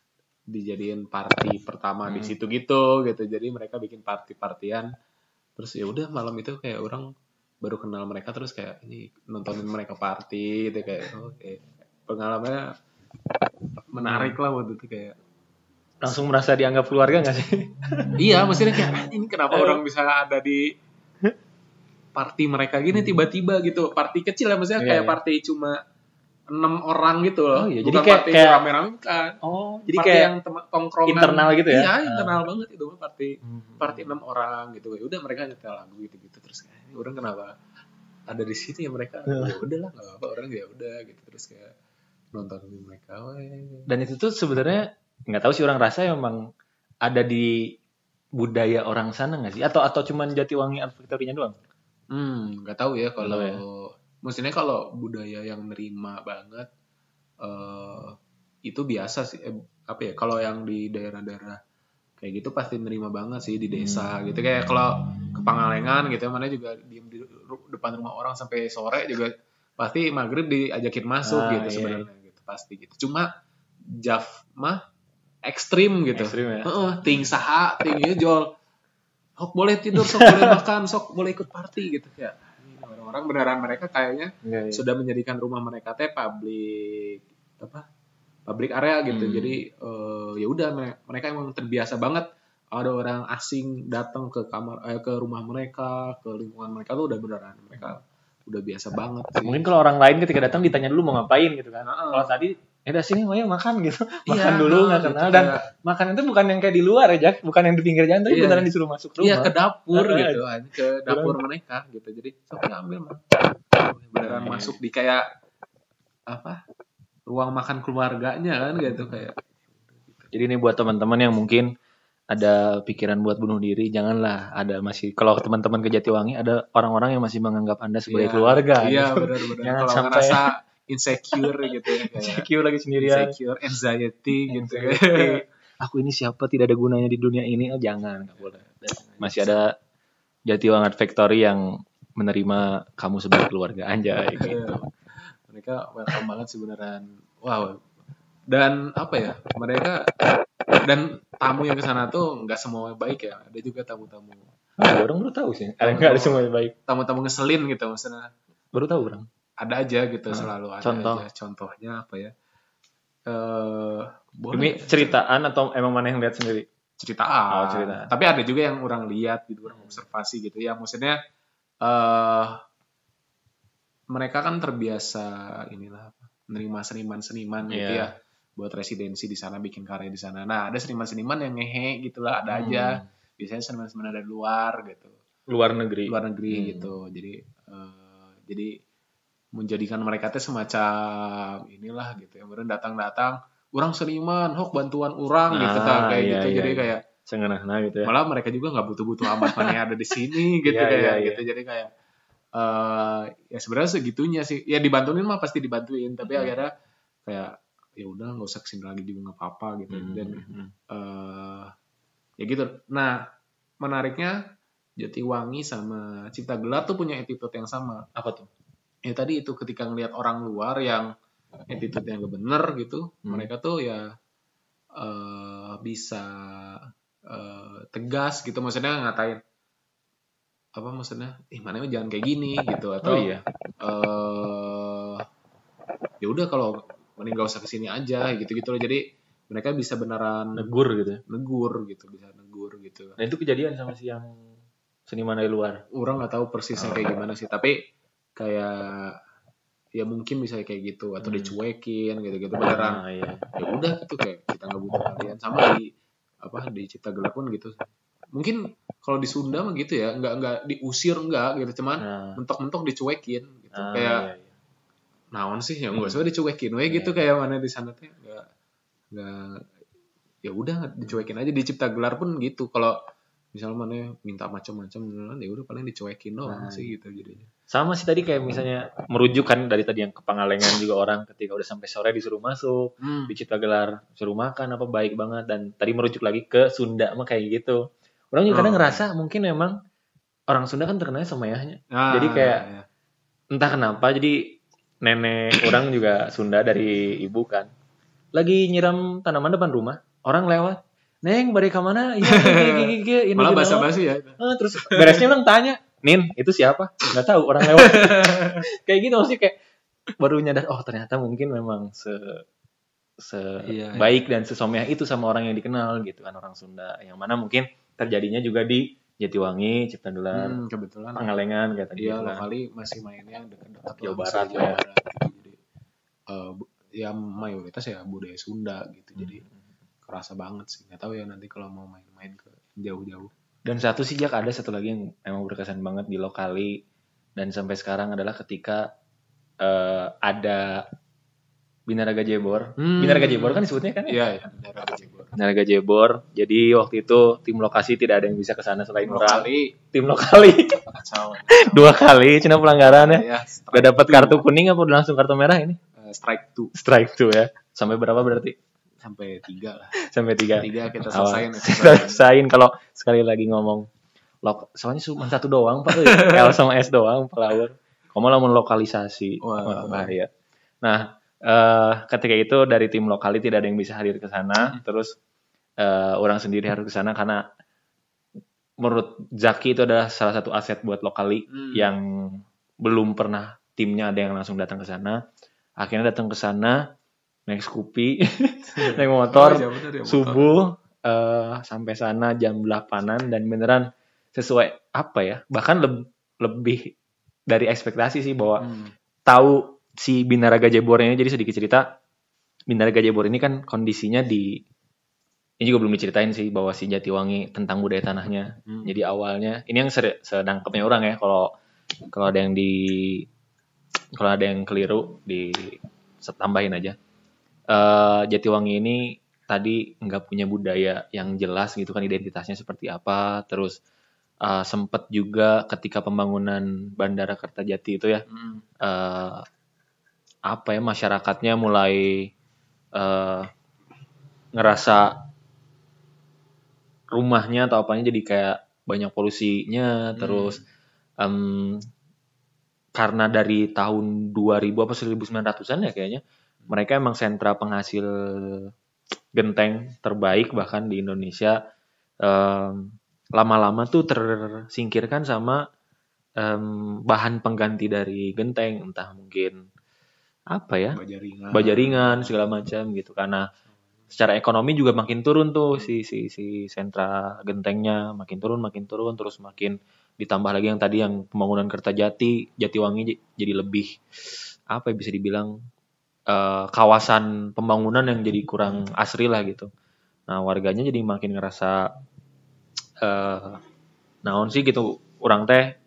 B: dijadiin party pertama di
A: Hmm.
B: situ gitu gitu. Jadi mereka bikin party partian terus ya udah malam itu kayak orang baru kenal mereka terus kayak ini nontonin mereka party gitu. Kayak oke. Pengalamannya menarik lah waktu itu kayak
A: Langsung merasa dianggap keluarga gak sih?
B: iya maksudnya kayak "Ah, ini kenapa orang bisa ada di party mereka gini tiba-tiba gitu party kecil ya maksudnya
A: Iya,
B: kayak
A: iya.
B: party cuma enam orang gitu loh
A: Oh iya,
B: Bukan
A: jadi kayak-
B: party
A: kayak-
B: rame-rame bukan
A: Oh, jadi
B: party
A: kayak
B: yang tongkrongan
A: internal gitu ya?
B: iya
A: Ah.
B: internal banget itu party
A: Hmm.
B: party enam orang gitu ya udah mereka nyetel lagu gitu gitu terus kayak ini orang kenapa ada di sini ya mereka ya udahlah nggak apa orang ya udah gitu terus kayak nonton mereka weh.
A: Dan itu tuh sebenarnya nggak tahu sih orang rasa memang ada di budaya orang sana nggak sih? Atau atau cuman Jatiwangi Art Factory-nya doang?
B: Hmm, nggak tahu ya kalau
A: Nggak
B: maksudnya kalau budaya yang nerima banget eh itu biasa sih eh, apa ya kalau yang di daerah-daerah kayak gitu pasti nerima banget sih di desa
A: Hmm.
B: gitu kayak kalau ke Pangalengan gitu mana juga diem di depan rumah orang sampai sore juga pasti maghrib diajakin masuk
A: Ah,
B: gitu
A: iya.
B: sebenarnya gitu pasti gitu cuma Jaf mah ekstrim gitu
A: Ekstrim ya?
B: Heeh, ting saha ting jol sok boleh tidur sok boleh makan sok boleh ikut party gitu ya orang-orang beneran mereka kayaknya
A: Iya, iya.
B: sudah menjadikan rumah mereka teh public apa public area gitu
A: Hmm.
B: jadi eh, ya udah me- mereka emang terbiasa banget ada orang asing datang ke kamar eh, ke rumah mereka ke lingkungan mereka tuh udah beneran mereka udah biasa banget sih
A: Mungkin kalau orang lain ketika datang ditanya dulu mau ngapain gitu kan.
B: Heeh.
A: Kalau tadi ya udah sini ayo makan gitu.
B: Iya,
A: Makan dulu nggak
B: gitu,
A: kenal dan
B: kayak-
A: makan itu bukan yang kayak di luar ya, Jack. Bukan yang di pinggir jalan tapi
B: Iya.
A: beneran disuruh masuk rumah.
B: Iya ke dapur
A: Heeh.
B: gitu kan, ke dapur mereka gitu. Jadi sok ambil mah. Beneran
A: Iya.
B: masuk di kayak apa? Ruang makan keluarganya kan gitu kayak.
A: Jadi ini buat teman-teman yang mungkin ada pikiran buat bunuh diri, janganlah ada masih kalau teman-teman ke Jatiwangi ada orang-orang yang masih menganggap Anda sebagai
B: Iya,
A: keluarga.
B: Iya
A: gitu.
B: benar-benar.
A: Jangan
B: Kalau
A: sampai-
B: ngerasa insecure gitu ya
A: Insecure lagi sendirian.
B: insecure, anxiety gitu.
A: Anxiety. Aku ini siapa tidak ada gunanya di dunia ini? Oh, jangan, nggak boleh. Masih ada Jatiwangi Art Factory yang menerima kamu sebagai keluarga anjay gitu.
B: Iya. mereka welcome banget sih beneran. Wow. Dan apa ya? Mereka dan tamu yang ke sana tuh nggak semua baik ya. Ada juga tamu-tamu
A: Ah, orang baru tahu sih. Ada nggak ada semuanya baik.
B: tamu-tamu ngeselin gitu maksudnya.
A: Baru tahu orang.
B: Ada aja gitu
A: Ah,
B: selalu ada
A: contoh.
B: aja. Contohnya apa ya? Eh boleh
A: Ini ceritaan atau emang mana yang lihat sendiri?
B: ceritaan.
A: Oh, ceritaan.
B: Tapi ada juga yang orang lihat gitu, orang observasi gitu ya. Maksudnya eh mereka kan terbiasa inilah apa, menerima seniman-seniman gitu
A: Iya.
B: ya buat residensi di sana bikin karya di sana. Nah, ada seniman-seniman yang ngehe gitu lah, ada
A: Hmm.
B: aja. Biasanya seniman-seniman dari luar gitu,
A: Luar negeri.
B: luar negeri
A: Hmm.
B: gitu. Jadi eh, jadi menjadikan mereka teh semacam inilah gitu. Yang kemudian datang-datang, orang seniman, hok bantuan orang gitu,
A: Ah,
B: tah, kayak
A: iya,
B: gitu.
A: iya,
B: Jadi
A: iya.
B: kayak
A: Sengenah gitu ya.
B: malah mereka juga nggak butuh-butuh amat mana yang ada di sini gitu
A: Iya,
B: kayak
A: iya, iya.
B: gitu jadi kayak eh ya sebenarnya segitunya sih ya dibantuin mah pasti dibantuin tapi
A: Hmm.
B: akhirnya kayak ya udah nggak usah ke sini lagi juga nggak apa-apa gitu
A: Hmm,
B: dan eh ya gitu nah menariknya Jatiwangi sama Cipta Gelar tuh punya attitude yang sama
A: Apa tuh?
B: Ya tadi itu ketika ngelihat orang luar yang attitude yang bener gitu
A: Hmm.
B: mereka tuh ya eh bisa eh, tegas gitu maksudnya ngatain apa maksudnya ih mana jangan kayak gini gitu atau
A: Oh iya.
B: eh ya udah kalau mending gak usah ke sini aja gitu gitu loh jadi mereka bisa beneran
A: Negur gitu. ya.
B: negur gitu bisa negur gitu
A: Nah itu kejadian sama si yang seniman dari luar.
B: orang nggak tahu persisnya kayak gimana sih tapi kayak ya mungkin bisa kayak gitu atau
A: Hmm.
B: dicuekin gitu-gitu beneran.
A: Ah, iya.
B: ya udah gitu kayak kita nggak butuh kalian. Sama di apa di Cipta Gelap pun gitu. Mungkin kalau di Sunda mah gitu ya nggak nggak diusir nggak gitu. Cuman
A: Nah,
B: mentok-mentok dicuekin gitu.
A: Ah,
B: kayak
A: iya, iya.
B: naon sih ya nggak usah dicuekin. We gitu
A: Iya.
B: kayak mana di sana teh nggak nggak ya udah dicuekin aja. Di Cipta Gelar pun gitu. Kalau misalnya mana minta macam-macam ya udah paling dicuekin doang
A: Nah,
B: sih gitu jadinya
A: Sama sih tadi kayak misalnya merujuk kan dari tadi yang ke Pangalengan juga orang ketika udah sampai sore disuruh masuk,
B: hmm.
A: di Gelar suruh makan apa baik banget dan tadi merujuk lagi ke Sunda mah kayak gitu. Orang juga kadang
B: Oh.
A: ngerasa mungkin memang orang Sunda kan terkenalnya semayahnya.
B: Ah,
A: Jadi kayak
B: iya.
A: entah kenapa jadi nenek orang juga Sunda dari ibu kan. Lagi nyiram tanaman depan rumah, orang lewat. Neng, balik ke mana? Iya, gini, gini, gini, ini
B: malah
A: gini,
B: basa
A: oh."
B: basi ya
A: Ah, terus beresnya orang tanya, Nin, itu siapa? Nggak tahu, orang lewat. kayak gitu maksudnya kayak baru nyadar, oh ternyata mungkin memang se se
B: Iya, iya.
A: dan sesomeah itu sama orang yang dikenal gitu kan orang Sunda. Yang mana mungkin terjadinya juga di Jatiwangi, Ciptagelar,
B: Hmm, kebetulan
A: Pangalengan kayak tadi.
B: dia
A: kan.
B: lokali masih mainnya dekat-dekat
A: Jawa Barat ya.
B: Barat gitu. jadi bu- ya mayoritas ya budaya Sunda gitu jadi kerasa banget sih nggak tahu ya nanti kalau mau main-main ke jauh-jauh
A: Dan satu sih Jak ada satu lagi yang emang berkesan banget di lokali dan sampai sekarang adalah ketika eh, ada Binaraga Jebor.
B: Hmm.
A: Binaraga Jebor kan disebutnya kan? ya?
B: iya ya daerah Bogor
A: Binaraga Jebor. Jadi waktu itu tim lokasi tidak ada yang bisa ke sana selain orang.
B: lokali
A: Tim lokali
B: kacau
A: dua kali cina pelanggaran ya.
B: ya
A: Udah dapat kartu kuning apa udah langsung kartu merah ini?
B: eh, strike two
A: Strike tuh ya. Sampai berapa berarti?
B: Sampai tiga lah.
A: Sampai tiga.
B: tiga kita selesaiin
A: Kita selesaiin. kalau sekali lagi ngomong lok soalnya cuma satu doang pak. L sama S doang pelawur kamu lamun lokalisasi.
B: Wah.
A: bahaya nah eh, ketika itu dari tim lokali tidak ada yang bisa hadir ke sana. Terus eh, orang sendiri harus ke sana karena menurut Zaki itu adalah salah satu aset buat lokali
B: Hmm.
A: yang belum pernah timnya ada yang langsung datang ke sana. Akhirnya datang ke sana naik Scoopy naik motor
B: Oh, iya, bener ya, motor.
A: subuh eh, sampai sana jam 8-an dan beneran sesuai apa ya bahkan leb- lebih dari ekspektasi sih bahwa
B: Hmm.
A: tahu si Binaraga Jebor ini jadi sedikit cerita Binaraga Jebor ini kan kondisinya di ini juga belum diceritain sih bahwa si Jatiwangi tentang budaya tanahnya
B: Hmm.
A: jadi awalnya ini yang ser- sedangkapnya orang ya kalau kalau ada yang di kalau ada yang keliru di tambahin aja. Eh Jatiwangi ini tadi nggak punya budaya yang jelas gitu kan identitasnya seperti apa. Terus eh, sempet juga ketika pembangunan Bandara Kertajati itu ya
B: Hmm.
A: eh, apa ya masyarakatnya mulai eh, ngerasa rumahnya atau apanya jadi kayak banyak polusinya
B: Hmm.
A: terus em, karena dari tahun 2000 apa 1900-an ya kayaknya mereka emang sentra penghasil genteng terbaik bahkan di Indonesia. Em, lama-lama tuh tersingkirkan sama em, bahan pengganti dari genteng. Entah mungkin apa ya?
B: Baja ringan.
A: Baja ringan segala macam gitu. Karena secara ekonomi juga makin turun tuh si si si sentra gentengnya. Makin turun makin turun. Terus makin ditambah lagi yang tadi yang pembangunan Kertajati Jatiwangi jadi lebih apa ya bisa dibilang eh, kawasan pembangunan yang jadi kurang asri lah gitu nah warganya jadi makin ngerasa eh naon sih gitu orang teh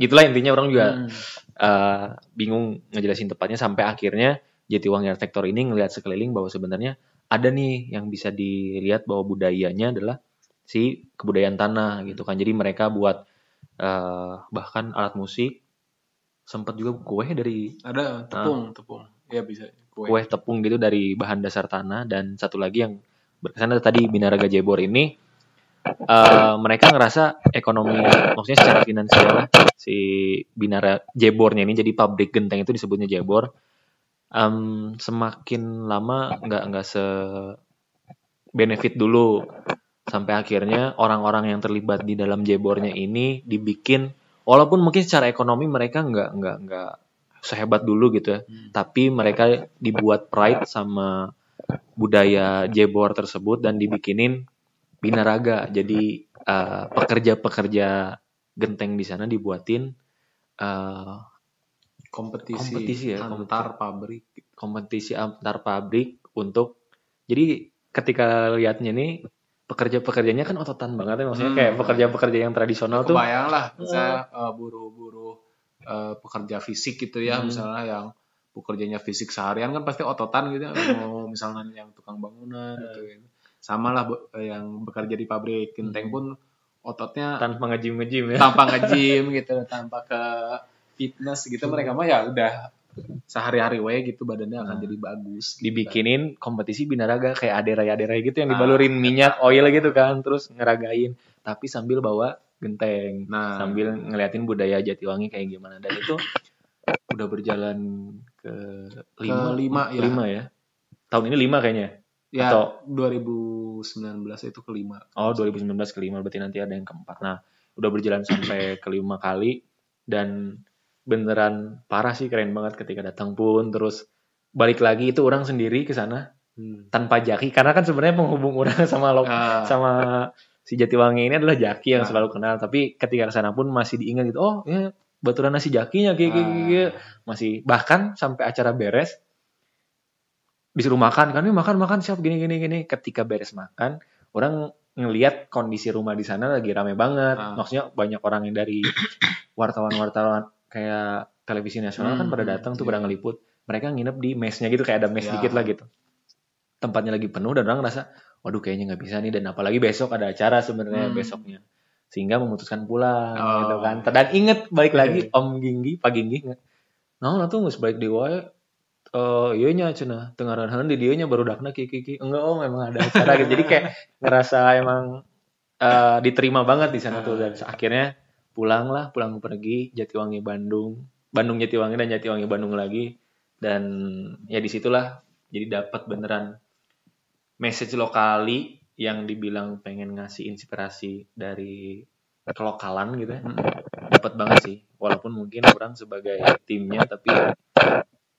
A: gitulah intinya orang juga
B: Hmm.
A: eh, bingung ngejelasin tepatnya sampai akhirnya Jatiwangi Arsitektur ini ngelihat sekeliling bahwa sebenarnya ada nih yang bisa dilihat bahwa budayanya adalah si kebudayaan tanah gitu kan. Jadi mereka buat eh, bahkan alat musik sempat juga kue dari
B: ada tepung tepung ya bisa kue,
A: kue tepung gitu dari bahan dasar tanah dan satu lagi yang berkesan tadi Binaraga Jebor ini eh, mereka ngerasa ekonomi maksudnya secara finansial si Binara Jebornya ini jadi pabrik genteng itu disebutnya Jebor Em, semakin lama nggak nggak se benefit dulu. Sampai akhirnya orang-orang yang terlibat di dalam Jebornya ini dibikin walaupun mungkin secara ekonomi mereka nggak nggak nggak sehebat dulu gitu ya
B: Hmm.
A: tapi mereka dibuat pride sama budaya Jebor tersebut dan dibikinin binaraga. Jadi eh, pekerja-pekerja genteng di sana dibuatin eh,
B: kompetisi,
A: Kompetisi ya,
B: antar pabrik
A: kompetisi antar pabrik untuk jadi ketika lihatnya nih pekerja-pekerjanya kan ototan banget ya maksudnya
B: Hmm.
A: kayak pekerja-pekerja yang tradisional tuh
B: kebayang lah misalnya eh, buruh-buruh eh, pekerja fisik gitu ya
A: Hmm.
B: misalnya yang pekerjanya fisik seharian kan pasti ototan gitu ya mau misalnya yang tukang bangunan gitu ya. sama lah eh, yang bekerja di pabrik genteng
A: Hmm.
B: pun ototnya
A: tanpa ngejim-ngejim ya.
B: tanpa nge-gym gitu tanpa ke fitness gitu mereka mah ya udah sehari-hari wae gitu badannya akan
A: Nah.
B: jadi bagus gitu kan.
A: Dibikinin kompetisi binaraga kayak aderai-aderai gitu yang
B: Ah.
A: dibalurin minyak oil gitu kan terus ngeragain tapi sambil bawa genteng
B: Nah.
A: sambil ngeliatin budaya Jatiwangi kayak gimana dan itu udah berjalan ke lima
B: lima, ya.
A: lima ya tahun ini lima kayaknya
B: Ya,
A: Atau-
B: 2019 itu kelima.
A: oh 2019 kelima berarti nanti ada yang keempat nah udah berjalan sampai kelima kali dan beneran parah sih keren banget ketika datang pun terus balik lagi itu orang sendiri ke sana
B: Hmm.
A: tanpa jaki karena kan sebenarnya penghubung orang sama lo
B: Ah,
A: sama si Jatiwangi ini adalah Jaki yang
B: Ah.
A: selalu kenal tapi ketika ke sana pun masih diingat gitu oh ya baturan nasi Jakinya kayak kayak
B: ah,
A: kayak masih bahkan sampai acara beres disuruh makan kan makan makan siap gini gini gini ketika beres makan orang ngelihat kondisi rumah di sana lagi rame banget
B: Ah.
A: maksudnya banyak orang yang dari wartawan-wartawan kayak televisi nasional kan
B: Hmm,
A: pada datang tuh
B: iya.
A: pada ngeliput mereka nginep di mesnya gitu kayak ada mes
B: Ya.
A: dikit lah gitu tempatnya lagi penuh dan orang ngerasa waduh kayaknya nggak bisa nih dan apalagi besok ada acara sebenarnya
B: Hmm.
A: besoknya. Sehingga memutuskan pulang
B: Oh.
A: gitu kan. Dan inget balik lagi
B: Oke.
A: Om Ginggi Pak Ginggi nah tuh nggak balik di wae. Eh iya nya cenah tengaran di dia nya baru dakna kiki kiki enggak om memang ada acara gitu. Jadi kayak ngerasa emang eh, diterima banget di sana tuh. Dan akhirnya pulang lah pulang pergi Jatiwangi Bandung. Bandung Jatiwangi dan Jatiwangi Bandung lagi. Dan ya di situlah jadi dapat beneran message lokali yang dibilang pengen ngasih inspirasi dari kelokalan gitu ya. Dapat banget sih. Walaupun mungkin orang sebagai timnya tapi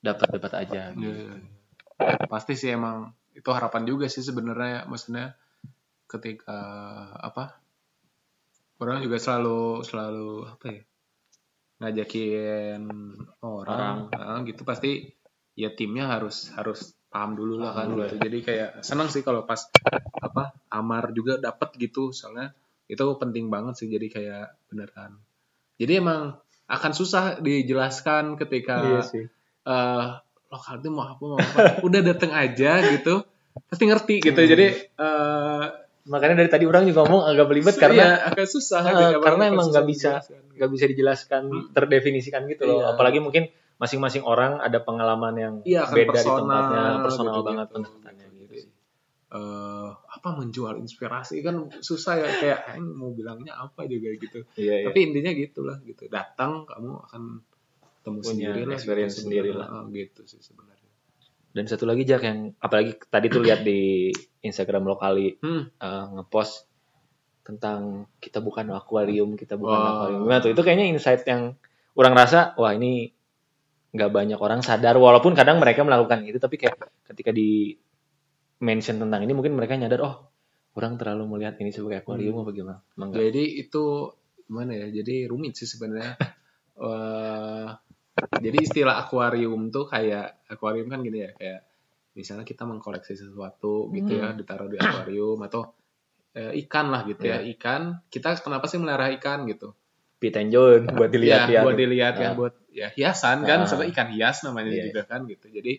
A: dapat dapat aja
B: Iya,
A: gitu.
B: iya. Pasti sih emang itu harapan juga sih sebenarnya. Maksudnya ketika apa orang juga selalu selalu apa ya ngajakin orang, ah, gitu. Pasti ya timnya harus harus paham dulu lah kan gitu. jadi kayak senang sih kalau pas apa Amar juga dapat gitu soalnya itu penting banget sih jadi kayak beneran jadi emang akan susah dijelaskan ketika
A: Iya sih
B: eh lokal itu mau apa mau apa udah dateng aja gitu pasti ngerti gitu
A: Hmm.
B: jadi eh
A: makanya dari tadi orang juga ngomong agak belibet
B: iya,
A: karena
B: agak susah gitu,
A: karena emang nggak bisa- nggak bisa dijelaskan
B: Hmm.
A: terdefinisikan gitu loh
B: Iya.
A: apalagi mungkin masing-masing orang ada pengalaman yang
B: Iya, kan
A: beda di
B: personal,
A: tempatnya personal
B: gitu-gitu.
A: banget gitu sih
B: Eh, apa menjual inspirasi kan susah ya kayak "Aing mau bilangnya apa juga gitu
A: iya
B: tapi intinya gitulah gitu datang kamu akan temu
A: Punya
B: sendiri lah
A: experience
B: gitu,
A: sendiri lah.
B: Ah, gitu sih sebenarnya
A: dan satu lagi Jack yang apalagi tadi tuh lihat di Instagram lokali
B: hmm.
A: eh, ngepost tentang kita bukan akuarium kita bukan
B: Wow.
A: akuarium gimana tuh itu kayaknya insight yang orang rasa wah ini nggak banyak orang sadar walaupun kadang mereka melakukan itu tapi kayak ketika di mention tentang ini mungkin mereka nyadar oh orang terlalu melihat ini sebagai akuarium
B: Hmm.
A: apa gimana Emang nggak?
B: Jadi itu gimana ya? Jadi rumit sih sebenarnya. Eh, jadi istilah akuarium tuh kayak akuarium kan gini ya kayak misalnya kita mengkoleksi sesuatu gitu ya ditaruh di akuarium atau eh, ikan lah gitu ya ikan kita kenapa sih melihara ikan gitu
A: and John buat dilihat
B: ya
A: ya
B: buat dilihat kan
A: Ah.
B: buat ya hiasan kan
A: Ah.
B: sebenarnya ikan hias namanya
A: Iya,
B: juga kan gitu jadi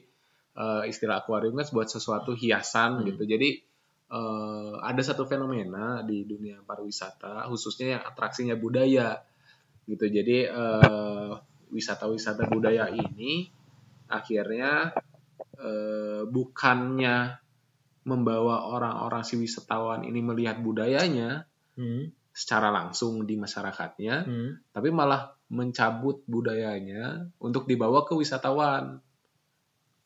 B: eh, istilah akuarium kan buat sesuatu hiasan
A: Hmm.
B: gitu jadi eh, ada satu fenomena di dunia pariwisata khususnya yang atraksinya budaya gitu jadi eh, wisata-wisata budaya ini akhirnya eh, bukannya membawa orang-orang si wisatawan ini melihat budayanya
A: Hmm,
B: secara langsung di masyarakatnya
A: hmm.
B: tapi malah mencabut budayanya untuk dibawa ke wisatawan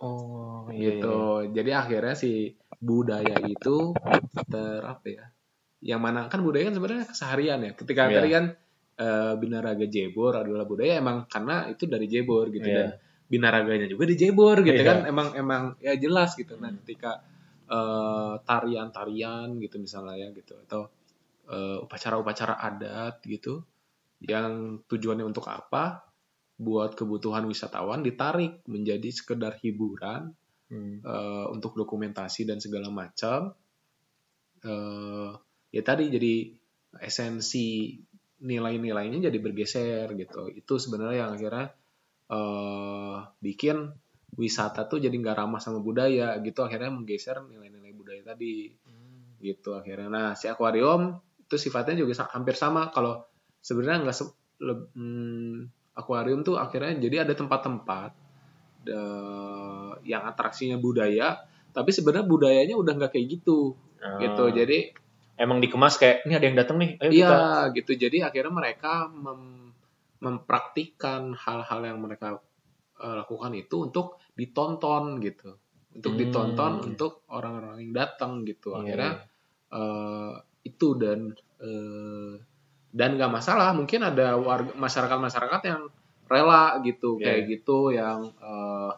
A: oh iya,
B: gitu. Jadi akhirnya si budaya itu ter apa ya? Yang mana kan budaya kan sebenarnya keseharian ya. Ketika
A: Iya.
B: tadi kan eh, binaraga Jebor adalah budaya emang karena itu dari Jebor gitu
A: Iya.
B: dan binaraganya juga di Jebor gitu
A: Iya.
B: kan emang emang ya jelas gitu. Nah, ketika eh, tarian-tarian gitu misalnya ya gitu atau eh, upacara-upacara adat gitu yang tujuannya untuk apa? Buat kebutuhan wisatawan ditarik menjadi sekedar hiburan
A: Hmm.
B: eh, untuk dokumentasi dan segala macam. eh ya tadi jadi esensi nilai-nilainya jadi bergeser gitu. Itu sebenarnya yang akhirnya eh bikin wisata tuh jadi nggak ramah sama budaya gitu. Akhirnya menggeser nilai-nilai budaya tadi gitu akhirnya. Nah si akuarium itu sifatnya juga hampir sama. Kalau sebenarnya nggak se- hmm, akuarium tuh akhirnya jadi ada tempat-tempat yang atraksinya budaya, tapi sebenarnya budayanya udah nggak kayak gitu
A: Ah.
B: gitu. Jadi
A: emang dikemas kayak ini ada yang datang nih, ayo
B: Iya
A: kita.
B: gitu. Jadi akhirnya mereka mem- mempraktikkan hal-hal yang mereka eh, lakukan itu untuk ditonton gitu. Untuk
A: Hmm.
B: ditonton untuk orang-orang yang datang gitu.
A: Iya,
B: Akhirnya eh, itu dan eh, dan nggak masalah. Mungkin ada warga masyarakat-masyarakat yang rela gitu
A: Iya.
B: kayak gitu yang eh,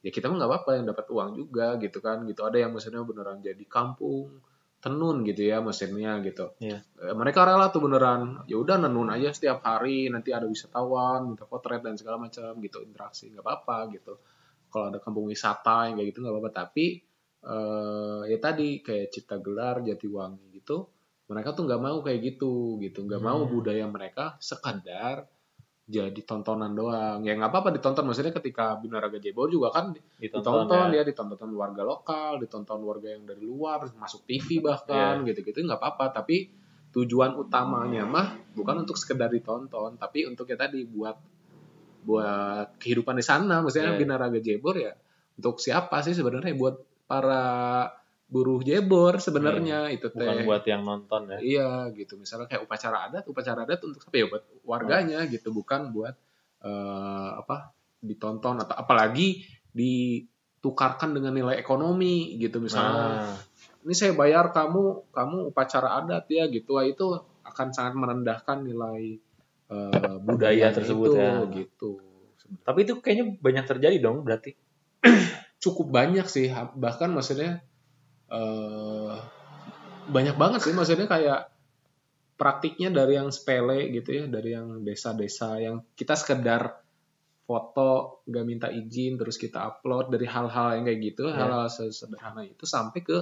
B: ya kita mah nggak apa-apa yang dapat uang juga gitu kan gitu. Ada yang maksudnya beneran jadi kampung tenun gitu ya mesinnya gitu.
A: Iya.
B: Eh, mereka rela tuh beneran ya udah nenun aja setiap hari nanti ada wisatawan minta potret dan segala macam gitu interaksi nggak apa-apa gitu kalau ada kampung wisata yang kayak gitu nggak apa-apa tapi eh, ya tadi kayak cipta gelar jatiwangi gitu mereka tuh nggak mau kayak gitu gitu. Nggak mau
A: Hmm.
B: budaya mereka sekadar jadi tontonan doang. Ya nggak apa-apa ditonton. Maksudnya ketika Binaraga Jebor juga kan
A: Ditonton,
B: ditonton
A: ya.
B: ya ditonton warga lokal ditonton warga yang dari luar masuk TV bahkan gitu-gitu. Nggak apa-apa. Tapi tujuan utamanya mah bukan untuk sekedar ditonton tapi untuk ya tadi buat buat kehidupan di sana. Maksudnya
A: Iya.
B: binaraga jebor ya untuk siapa sih sebenarnya? Buat para buruh jebor sebenarnya itu teh
A: Bukan buat yang nonton ya.
B: Iya gitu. Misalnya kayak upacara adat, upacara adat untuk apa ya buat warganya gitu, bukan buat eh, apa ditonton atau apalagi ditukarkan dengan nilai ekonomi gitu misalnya.
A: Nah,
B: Ini saya bayar kamu, kamu upacara adat ya gitu. Wah, itu akan sangat merendahkan nilai eh, budaya
A: tersebut
B: itu,
A: ya.
B: gitu.
A: tapi itu kayaknya banyak terjadi dong berarti.
B: Cukup banyak sih, bahkan maksudnya eh banyak banget sih maksudnya kayak praktiknya dari yang sepele gitu ya dari yang desa-desa yang kita sekedar foto nggak minta izin terus kita upload dari hal-hal yang kayak gitu
A: Ya.
B: hal-hal sederhana itu sampai ke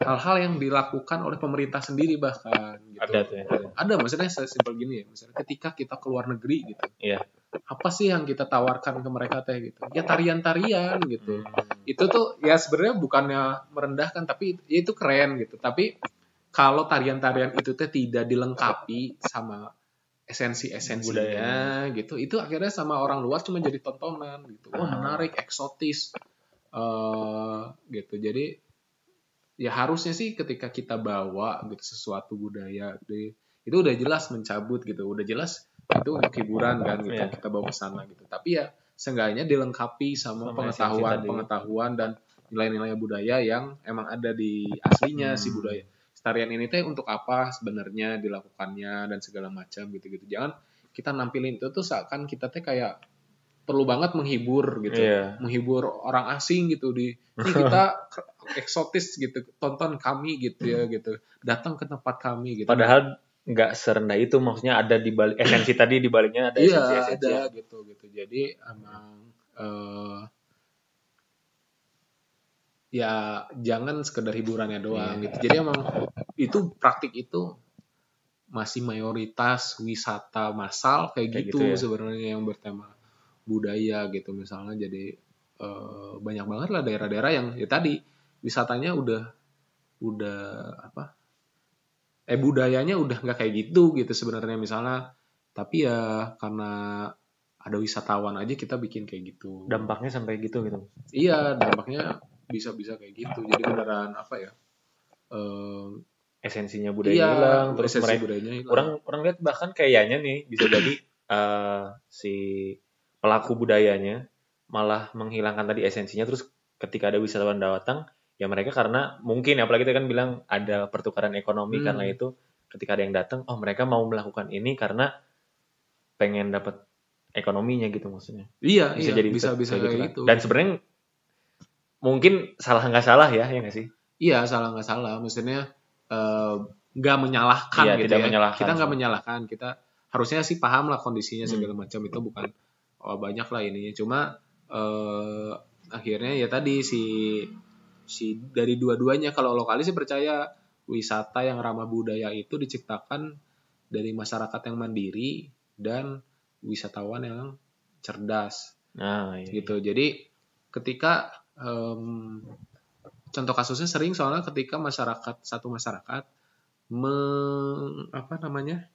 B: hal-hal yang dilakukan oleh pemerintah sendiri bahkan gitu.
A: Ada tuh ya.
B: ada maksudnya sesimpel gini ya misalnya ketika kita keluar negeri gitu
A: Iya.
B: Apa sih yang kita tawarkan ke mereka teh gitu? Ya tarian-tarian gitu.
A: Hmm.
B: itu tuh ya sebenarnya bukannya merendahkan tapi ya itu keren gitu. Tapi kalau tarian-tarian itu teh tidak dilengkapi sama esensi-esensinya gitu itu akhirnya sama orang luar cuma jadi tontonan gitu. Wah
A: Ah.
B: menarik eksotis eh gitu. Jadi ya harusnya sih ketika kita bawa gitu sesuatu budaya di- itu udah jelas mencabut gitu. Udah jelas itu untuk hiburan kan gitu
A: Iya.
B: kita bawa ke sana gitu. Tapi ya seenggaknya dilengkapi sama,
A: Sama
B: pengetahuan pengetahuan dan nilai-nilai budaya yang emang ada di aslinya
A: Hmm.
B: si budaya. Tarian ini teh untuk apa sebenarnya dilakukannya dan segala macam gitu-gitu. Jangan kita nampilin itu tuh seakan kita teh kayak perlu banget menghibur gitu.
A: Iya.
B: menghibur orang asing gitu di "Nih, kita eksotis gitu tonton kami gitu ya gitu. Datang ke tempat kami gitu.
A: Padahal nggak serendah itu maksudnya ada di balik esensi tadi di baliknya ada
B: iya
A: esensi-esensi.
B: ada gitu gitu jadi emang eh, ya jangan sekedar hiburannya doang
A: Iya.
B: gitu jadi emang itu praktik itu masih mayoritas wisata massal kayak,
A: Kayak
B: gitu,
A: gitu ya.
B: sebenarnya yang bertema budaya gitu misalnya jadi eh, banyak banget lah daerah-daerah yang ya tadi wisatanya udah udah apa eh budayanya udah nggak kayak gitu gitu sebenarnya misalnya tapi ya karena ada wisatawan aja kita bikin kayak gitu
A: Dampaknya sampai gitu gitu.
B: iya dampaknya bisa bisa kayak gitu jadi beneran apa ya eh,
A: Esensinya budaya
B: iya
A: hilang terus
B: esensi
A: mereka
B: budayanya hilang.
A: orang orang lihat bahkan kayaknya nih bisa jadi eh, si pelaku budayanya malah menghilangkan tadi esensinya terus ketika ada wisatawan datang ya mereka karena mungkin apalagi kita kan bilang ada pertukaran ekonomi
B: Hmm.
A: karena itu ketika ada yang datang oh mereka mau melakukan ini karena pengen dapat ekonominya gitu maksudnya
B: iya
A: bisa
B: iya,
A: jadi
B: bisa bisa
A: kayak
B: kayak
A: kan.
B: gitu
A: dan sebenarnya mungkin salah nggak salah ya ya nggak sih
B: iya salah nggak salah maksudnya eh, nggak menyalahkan
A: Iya,
B: gitu
A: tidak
B: ya
A: menyalahkan.
B: kita nggak menyalahkan kita harusnya sih paham lah kondisinya
A: Hmm.
B: segala macam itu bukan oh, banyak lah ininya cuma eh, akhirnya ya tadi si si dari dua-duanya. Kalau lokalis sih percaya wisata yang ramah budaya itu diciptakan dari masyarakat yang mandiri dan wisatawan yang cerdas.
A: Nah iya.
B: gitu. Jadi ketika em, contoh kasusnya sering soalnya ketika masyarakat satu masyarakat meng, apa namanya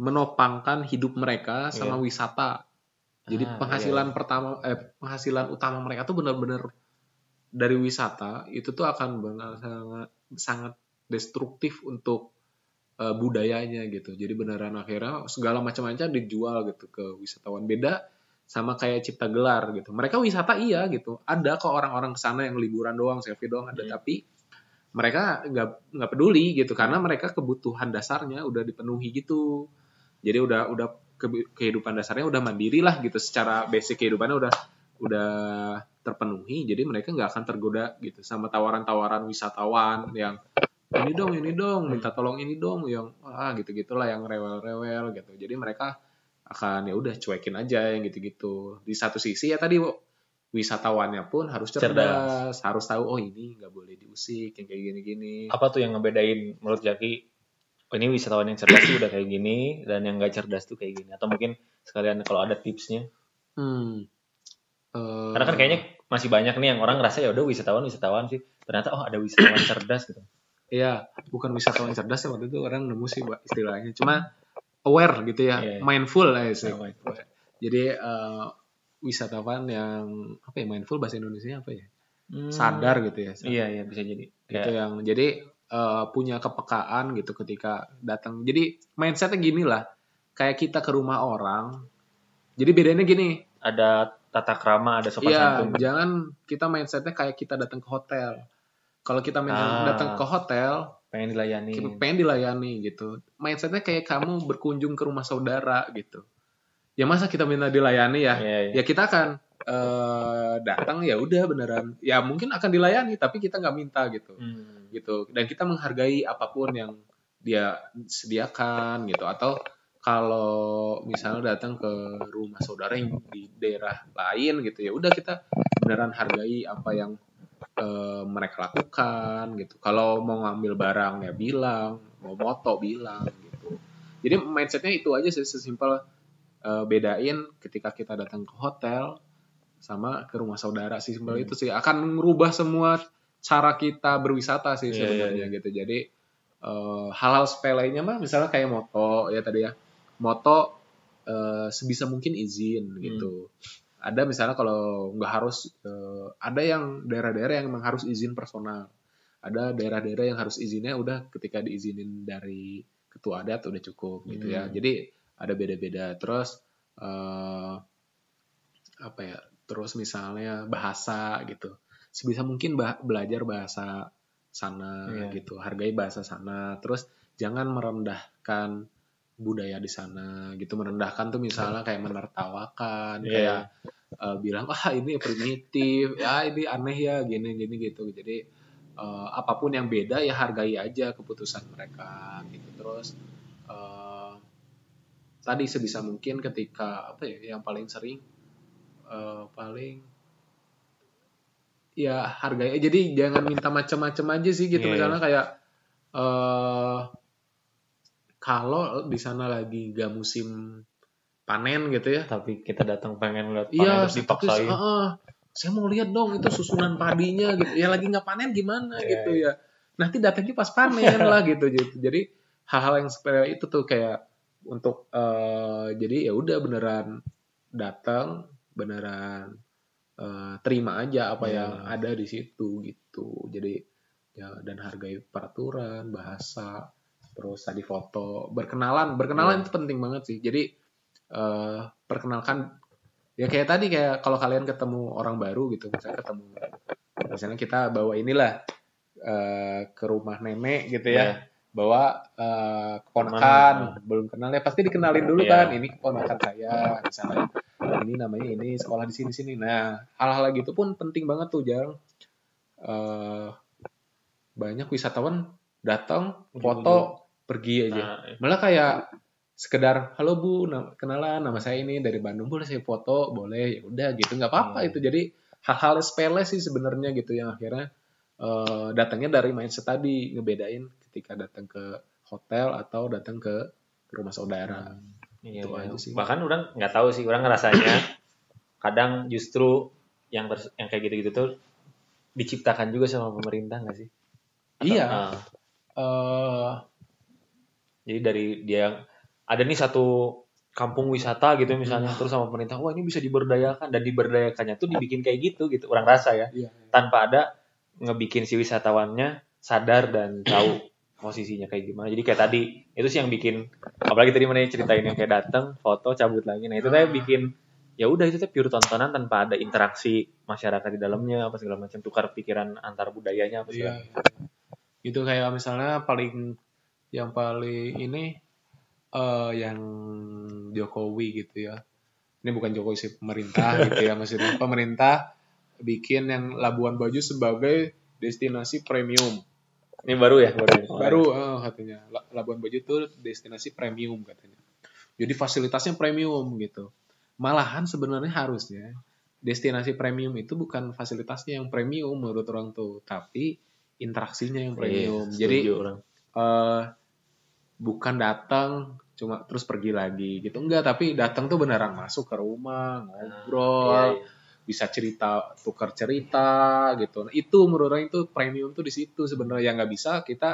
B: menopangkan hidup mereka sama wisata. Jadi
A: Ah,
B: penghasilan pertama eh penghasilan utama mereka tuh benar-benar dari wisata itu tuh akan benar sangat sangat destruktif untuk uh, budayanya gitu. Jadi beneran akhirnya segala macam-macam dijual gitu ke wisatawan. Beda sama kayak cipta gelar gitu. Mereka wisata iya gitu. Ada kok orang-orang ke sana yang liburan doang, selfie doang ada,
A: Hmm.
B: tapi mereka nggak nggak peduli gitu karena mereka kebutuhan dasarnya udah dipenuhi gitu. Jadi udah udah ke- kehidupan dasarnya udah mandiri lah gitu. Secara basic kehidupannya udah udah terpenuhi. Jadi mereka nggak akan tergoda gitu sama tawaran-tawaran wisatawan yang ini dong, ini dong, minta tolong ini dong, yang ah gitu gitulah yang rewel-rewel gitu. Jadi mereka akan ya udah cuekin aja yang gitu-gitu. Di satu sisi ya tadi wisatawannya pun harus cerdas, harus tahu oh ini nggak boleh diusik yang kayak gini-gini.
A: Apa tuh yang ngebedain menurut Jaki? Oh, ini wisatawan yang cerdas tuh udah kayak gini dan yang nggak cerdas tuh kayak gini. Atau mungkin sekalian kalau ada tipsnya.
B: Hmm. Eh,
A: Karena kan kayaknya masih banyak nih yang orang ngerasa ya udah wisatawan wisatawan sih. Ternyata oh ada wisatawan cerdas gitu.
B: Iya, bukan wisatawan cerdas ya waktu itu orang nemu sih istilahnya. Cuma aware gitu ya,
A: Iya, iya.
B: mindful ya sih.
A: Mindful.
B: Jadi eh, wisatawan yang apa ya mindful bahasa Indonesia apa ya?
A: Hmm.
B: Sadar gitu ya. sadar.
A: Iya iya bisa jadi.
B: Gitu
A: Kayak,
B: yang jadi eh, punya kepekaan gitu ketika datang. Jadi mindsetnya gini lah, kayak kita ke rumah orang. Jadi bedanya gini,
A: ada tata krama, ada sopan
B: Iya,
A: santun.
B: jangan kita mindsetnya kayak kita datang ke hotel. Kalau kita
A: Ah.
B: datang ke hotel,
A: Pengen dilayani.
B: pengen dilayani gitu. Mindsetnya kayak kamu berkunjung ke rumah saudara gitu. Ya masa kita minta dilayani ya?
A: Iya, iya.
B: Ya kita akan eh, datang ya udah beneran. Ya mungkin akan dilayani tapi kita nggak minta gitu.
A: Hmm.
B: Gitu. Dan kita menghargai apa pun yang dia sediakan gitu. Atau kalau misalnya datang ke rumah saudara yang di daerah lain gitu ya udah kita beneran hargai apa yang eh, mereka lakukan gitu. Kalau mau ngambil barang ya bilang, mau moto bilang gitu. Jadi mindsetnya itu aja sih sesimpel eh, bedain ketika kita datang ke hotel sama ke rumah saudara sih simpel
A: Hmm.
B: itu sih akan merubah semua cara kita berwisata sih
A: Iya,
B: sebenarnya
A: iya,
B: gitu. Jadi eh, hal-hal sepelenya mah misalnya kayak moto ya tadi ya moto eh, sebisa mungkin izin gitu. Ada misalnya kalau nggak harus eh, ada yang daerah-daerah yang memang harus izin personal. Ada daerah-daerah yang harus izinnya udah ketika diizinin dari ketua adat udah cukup gitu ya.
A: Hmm.
B: Jadi ada beda-beda. Terus eh, apa ya? Terus misalnya bahasa gitu. Sebisa mungkin bah- belajar bahasa sana
A: Iya.
B: gitu. Hargai bahasa sana. Terus jangan merendahkan budaya di sana gitu merendahkan tuh misalnya kayak menertawakan
A: Iya.
B: kayak eh, bilang wah ini primitif ya ini aneh ya gini gini gitu. Jadi eh, apa pun yang beda ya hargai aja keputusan mereka gitu. Terus eh, tadi sebisa mungkin ketika apa ya yang paling sering eh, paling ya hargai jadi jangan minta macam-macam aja sih gitu.
A: Iya,
B: misalnya kayak eh kalau di sana lagi gak musim panen gitu ya
A: Tapi kita datang pengen lihat panen
B: Iya,
A: terus
B: tapi
A: dipaksain.
B: heeh, saya mau lihat dong itu susunan padinya gitu. Ya lagi nggak panen gimana
A: Iya,
B: gitu ya. Nanti datangnya pas panen lah gitu gitu. Jadi hal-hal yang sepele itu tuh kayak untuk eh, jadi ya udah beneran datang, beneran eh, terima aja apa
A: Iya.
B: yang ada di situ gitu. Jadi ya dan hargai peraturan, bahasa, terus tadi foto, berkenalan, berkenalan
A: Iya.
B: itu penting banget sih. Jadi eh perkenalkan ya kayak tadi kayak kalau kalian ketemu orang baru gitu misalnya ketemu misalnya kita bawa inilah eh, ke rumah nenek gitu ya.
A: Iya.
B: bawa eh, keponakan belum kenal ya pasti dikenalin dulu
A: Iya.
B: kan. Ini keponakan saya misalnya. Ini namanya ini sekolah di sini sini. Nah hal-hal gitu pun penting banget tuh jarang. Eh, banyak wisatawan datang foto pergi aja
A: Nah,
B: malah kayak sekedar halo bu na- kenalan nama saya ini dari Bandung boleh saya foto boleh ya udah gitu nggak apa-apa
A: Hmm.
B: itu jadi hal-hal sepele sih sebenarnya gitu yang akhirnya eh, datangnya dari mindset tadi ngebedain ketika datang ke hotel atau datang ke rumah saudara
A: Iya,
B: Itu
A: iya.
B: aja sih.
A: Bahkan orang nggak tahu sih, orang ngerasanya kadang justru yang ters- yang kayak gitu-gitu tuh diciptakan juga sama pemerintah nggak sih? Atau-
B: Iya.
A: ah,
B: Eh,
A: jadi dari dia ada nih satu kampung wisata gitu misalnya terus sama pemerintah wah ini bisa diberdayakan. Dan diberdayakannya tuh dibikin kayak gitu gitu orang rasa ya.
B: Iya.
A: tanpa ada ngebikin si wisatawannya sadar dan tahu posisinya kayak gimana. Jadi kayak tadi itu sih yang bikin apalagi tadi mana ceritain yang kayak datang foto cabut lagi. Nah itu tadi bikin ya udah itu tuh pure tontonan tanpa ada interaksi masyarakat di dalamnya apa segala macam tukar pikiran antar budayanya apa
B: Iya.
A: segala
B: Itu kayak misalnya paling yang paling ini eh yang Jokowi gitu ya. Ini bukan Jokowi sih pemerintah gitu ya maksudnya. Pemerintah bikin yang Labuan Bajo sebagai destinasi premium.
A: ini baru ya baru?
B: Baru eh, katanya La- Labuan Bajo itu destinasi premium katanya. Jadi fasilitasnya premium gitu. Malahan sebenarnya harusnya destinasi premium itu bukan fasilitasnya yang premium menurut orang tuh, tapi interaksinya yang premium.
A: Iya,
B: Jadi
A: orang.
B: Eh bukan datang cuma terus pergi lagi gitu. Enggak tapi datang tuh beneran masuk ke rumah ngobrol
A: Iya, iya.
B: bisa cerita tukar cerita gitu. Nah, itu menurut orang itu premium tuh di situ sebenarnya. Yang nggak bisa kita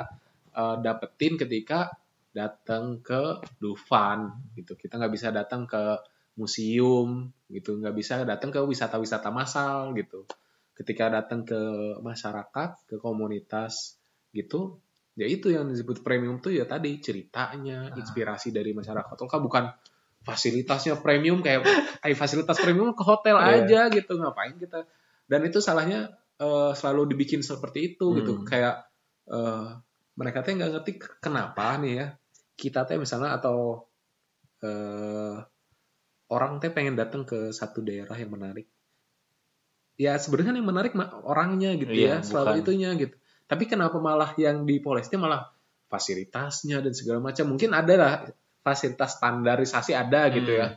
B: eh, dapetin ketika datang ke Dufan gitu. Kita nggak bisa datang ke museum gitu. Nggak bisa datang ke wisata-wisata massal gitu. Ketika datang ke masyarakat ke komunitas gitu ya itu yang disebut premium tuh ya tadi ceritanya inspirasi dari masyarakat lokal bukan fasilitasnya premium kayak eh, fasilitas premium ke hotel
A: Iya.
B: aja gitu ngapain kita dan itu salahnya eh, selalu dibikin seperti itu gitu
A: Hmm.
B: kayak eh, mereka tuh nggak ngerti kenapa nih ya kita teh misalnya atau eh, orang teh pengen datang ke satu daerah yang menarik ya sebenarnya kan yang menarik orangnya gitu
A: Iya,
B: ya selalu
A: bukan.
B: itunya gitu tapi kenapa malah yang di Polesnya malah fasilitasnya dan segala macam? Mungkin ada lah fasilitas standarisasi ada gitu
A: Hmm.
B: ya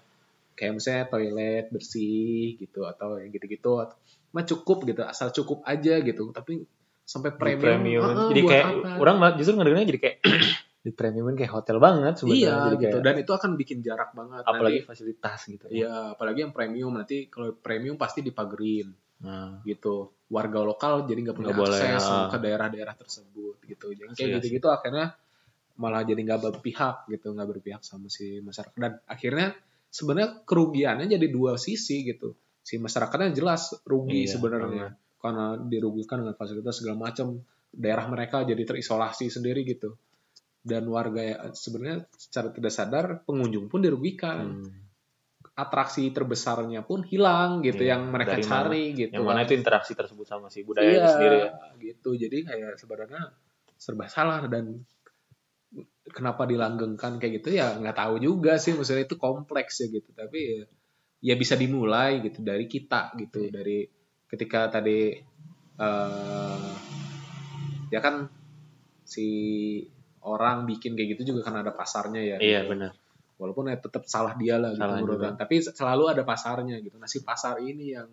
B: kayak misalnya toilet bersih gitu atau yang gitu-gitu. Mah cukup gitu asal cukup aja gitu. Tapi sampai premium,
A: premium.
B: ah,
A: jadi kayak
B: apa?
A: orang justru ngedengarnya jadi kayak di premiumin kayak hotel banget sebenarnya.
B: Iya
A: jadi
B: gitu.
A: kayak,
B: dan itu akan bikin jarak banget.
A: Apalagi
B: Nanti-
A: fasilitas gitu.
B: Iya apalagi yang premium. Nanti kalau premium pasti dipagerin
A: nah,
B: gitu warga lokal jadi nggak punya
A: boleh,
B: akses
A: ah.
B: ke daerah-daerah tersebut gitu jadi kayak
A: asli.
B: gitu-gitu akhirnya malah jadi nggak berpihak gitu nggak berpihak sama si masyarakat dan akhirnya sebenarnya kerugiannya jadi dua sisi gitu si masyarakatnya jelas rugi
A: Iya,
B: sebenarnya karena dirugikan dengan fasilitas segala macam daerah mereka jadi terisolasi sendiri gitu dan warga ya, sebenarnya secara tidak sadar pengunjung pun dirugikan
A: hmm.
B: Atraksi terbesarnya pun hilang gitu
A: Iya,
B: yang mereka
A: dari mana?
B: cari gitu
A: yang mana itu interaksi tersebut sama si budaya
B: iya,
A: itu sendiri ya
B: gitu jadi kayak sebenarnya serba salah dan kenapa dilanggengkan kayak gitu ya nggak tahu juga sih maksudnya itu kompleks ya gitu tapi ya, ya bisa dimulai gitu dari kita gitu
A: Iya.
B: dari ketika tadi eh ya kan si orang bikin kayak gitu juga kan ada pasarnya ya
A: iya
B: gitu.
A: benar
B: walaupun ya tetap salah dia lah gitu
A: Salah
B: menurut orang. tapi selalu ada pasarnya gitu. Nah si pasar ini yang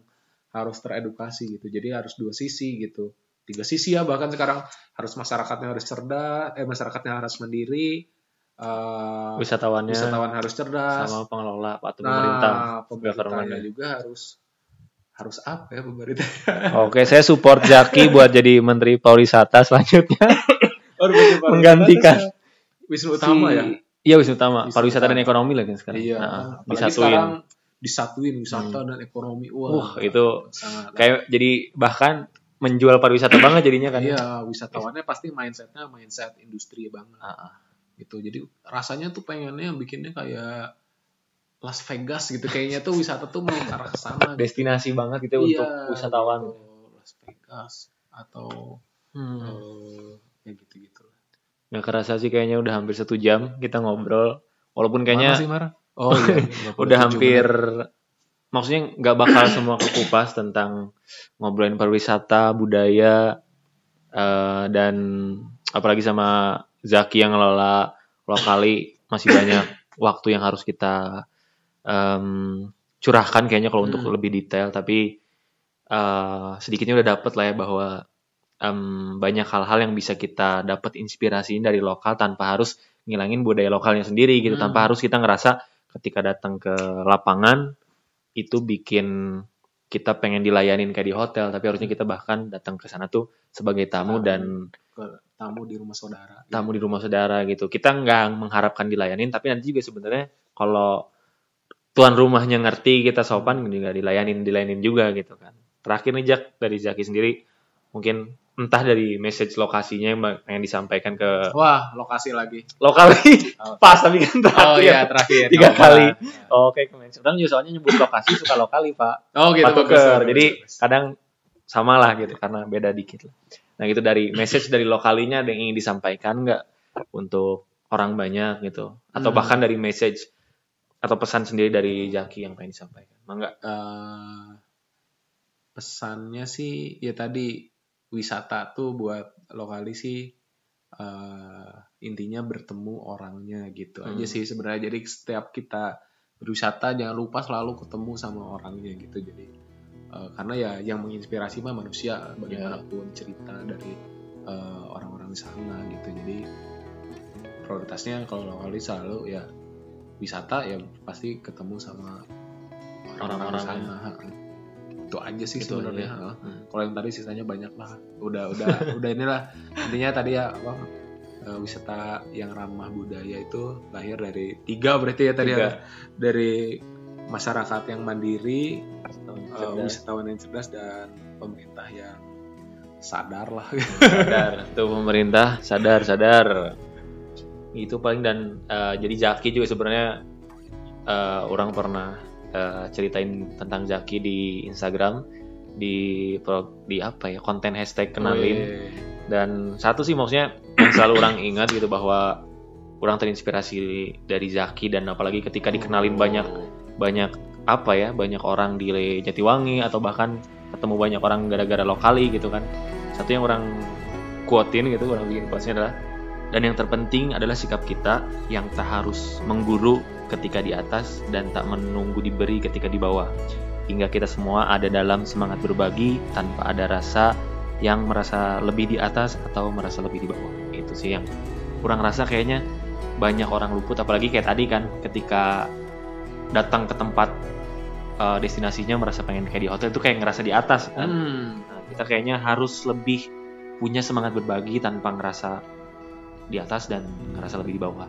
B: harus teredukasi gitu. Jadi harus dua sisi gitu. Tiga sisi ya bahkan sekarang harus masyarakatnya harus cerdas eh masyarakatnya harus mandiri eh,
A: wisatawannya
B: wisatawan harus cerdas.
A: sama pengelola atau pemerintah
B: nah pemerintahnya juga harus harus apa ya pemerintah.
A: Oke, saya support Jaki buat jadi Menteri Pariwisata selanjutnya. Menggantikan
B: Wisnu Utama
A: Si-
B: ya
A: Iya, Wisnu Utama.
B: Wisnu
A: Pariwisata dan ekonomi lagi sekarang.
B: iya
A: Nah, disatuin.
B: sekarang disatuin wisata dan ekonomi wah
A: Wah, itu
B: sangat
A: kayak jadi bahkan menjual pariwisata banget jadinya kan.
B: Iya, wisatawannya pasti mindsetnya mindset industri banget.
A: Ah, ah.
B: Gitu. Jadi rasanya tuh pengennya bikinnya kayak Las Vegas gitu. Kayaknya tuh wisata tuh mau ke arah ke sana. gitu.
A: Destinasi banget gitu
B: Iya,
A: untuk wisatawan.
B: gitu. Las Vegas atau
A: Hmm.
B: eh, ya gitu-gitu.
A: Nggak kerasa sih kayaknya udah hampir satu jam kita ngobrol. Walaupun
B: Mana
A: kayaknya
B: sih Mar? Oh iya, 57
A: udah hampir
B: menit.
A: maksudnya nggak bakal semua kekupas tentang ngobrolin pariwisata budaya eh, dan apalagi sama Zaki yang ngelola lokali masih banyak waktu yang harus kita em, curahkan kayaknya kalau untuk
B: Hmm.
A: lebih detail tapi eh, sedikitnya udah dapet lah ya bahwa em, banyak hal-hal yang bisa kita dapat inspirasi dari lokal tanpa harus ngilangin budaya lokalnya sendiri gitu
B: Hmm.
A: tanpa harus kita ngerasa ketika datang ke lapangan itu bikin kita pengen dilayanin kayak di hotel tapi harusnya kita bahkan datang ke sana tuh sebagai tamu
B: Tamu.
A: dan
B: tamu di rumah saudara.
A: tamu di rumah saudara gitu kita nggak mengharapkan dilayanin tapi nanti juga sebenarnya kalau tuan rumahnya ngerti kita sopan juga dilayanin dilayanin juga gitu kan terakhir nih Jack dari Zaki sendiri mungkin entah dari message lokasinya yang pengen disampaikan ke
B: Wah, lokasi lagi.
A: lokali
B: Oh.
A: pas tapi kan terakhir
B: Oh iya, terakhir.
A: Tiga
B: Oh,
A: kali.
B: iya.
A: oke kemen sekarang juga soalnya nyebut lokasi suka lokali pak
B: Oh gitu
A: Pak
B: bagus,
A: Tuker.
B: bagus,
A: jadi
B: bagus.
A: kadang sama lah gitu karena beda dikit lah nah gitu dari message dari lokalinya ada yang ingin disampaikan nggak untuk orang banyak gitu atau
B: Hmm.
A: bahkan dari message atau pesan sendiri dari Jaki yang pengen disampaikan mangga
B: Eh, pesannya sih ya tadi wisata tuh buat lokali sih eh, intinya bertemu orangnya gitu
A: Hmm.
B: aja sih sebenarnya. Jadi setiap kita berwisata jangan lupa selalu ketemu sama orangnya gitu. Jadi eh, karena ya yang menginspirasi mah manusia bagaimanapun cerita dari eh, orang-orang di sana gitu. Jadi prioritasnya kalau lokali selalu ya wisata ya pasti ketemu sama orang-orang di
A: Orang-orangnya.
B: sana itu aja sih
A: Gitu
B: sebenarnya heeh.
A: Hmm.
B: kalau yang tadi sisanya banyak lah udah udah udah inilah intinya tadi ya apa eh, wisata yang ramah budaya itu lahir dari tiga berarti ya tadi
A: Tiga.
B: ya dari masyarakat yang mandiri
A: Cerdas.
B: wisatawan yang cerdas dan pemerintah yang sadar lah
A: sadar tuh pemerintah sadar sadar itu paling dan eh, jadi Jaki juga sebenarnya eh, orang pernah eh, ceritain tentang Jaki di Instagram di pro- di apa ya konten hashtag kenalin.
B: Wih.
A: dan satu sih maksudnya yang selalu orang ingat gitu bahwa orang terinspirasi dari Zaki dan apalagi ketika dikenalin banyak banyak apa ya banyak orang di Jatiwangi atau bahkan ketemu banyak orang gara-gara lokali gitu kan. Satu yang orang quotein gitu orang bikin quotesnya adalah dan yang terpenting adalah sikap kita yang tak harus mengguru ketika di atas dan tak menunggu diberi ketika di bawah. Hingga kita semua ada dalam semangat berbagi tanpa ada rasa yang merasa lebih di atas atau merasa lebih di bawah. Itu sih yang kurang rasa kayaknya. Banyak orang luput apalagi kayak tadi kan ketika datang ke tempat uh, destinasinya merasa pengen kayak di hotel itu kayak ngerasa di atas kan.
B: Hmm.
A: Nah, kita kayaknya harus lebih punya semangat berbagi tanpa ngerasa di atas dan ngerasa lebih di bawah.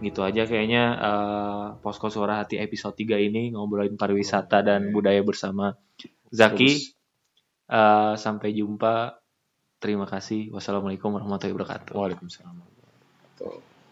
A: Gitu aja kayaknya uh, Posko Suara Hati episode 3 ini ngobrolin pariwisata dan budaya bersama Zaki. Uh, sampai jumpa. Terima kasih. Wassalamualaikum warahmatullahi wabarakatuh.
B: Waalaikumsalam. Tuh.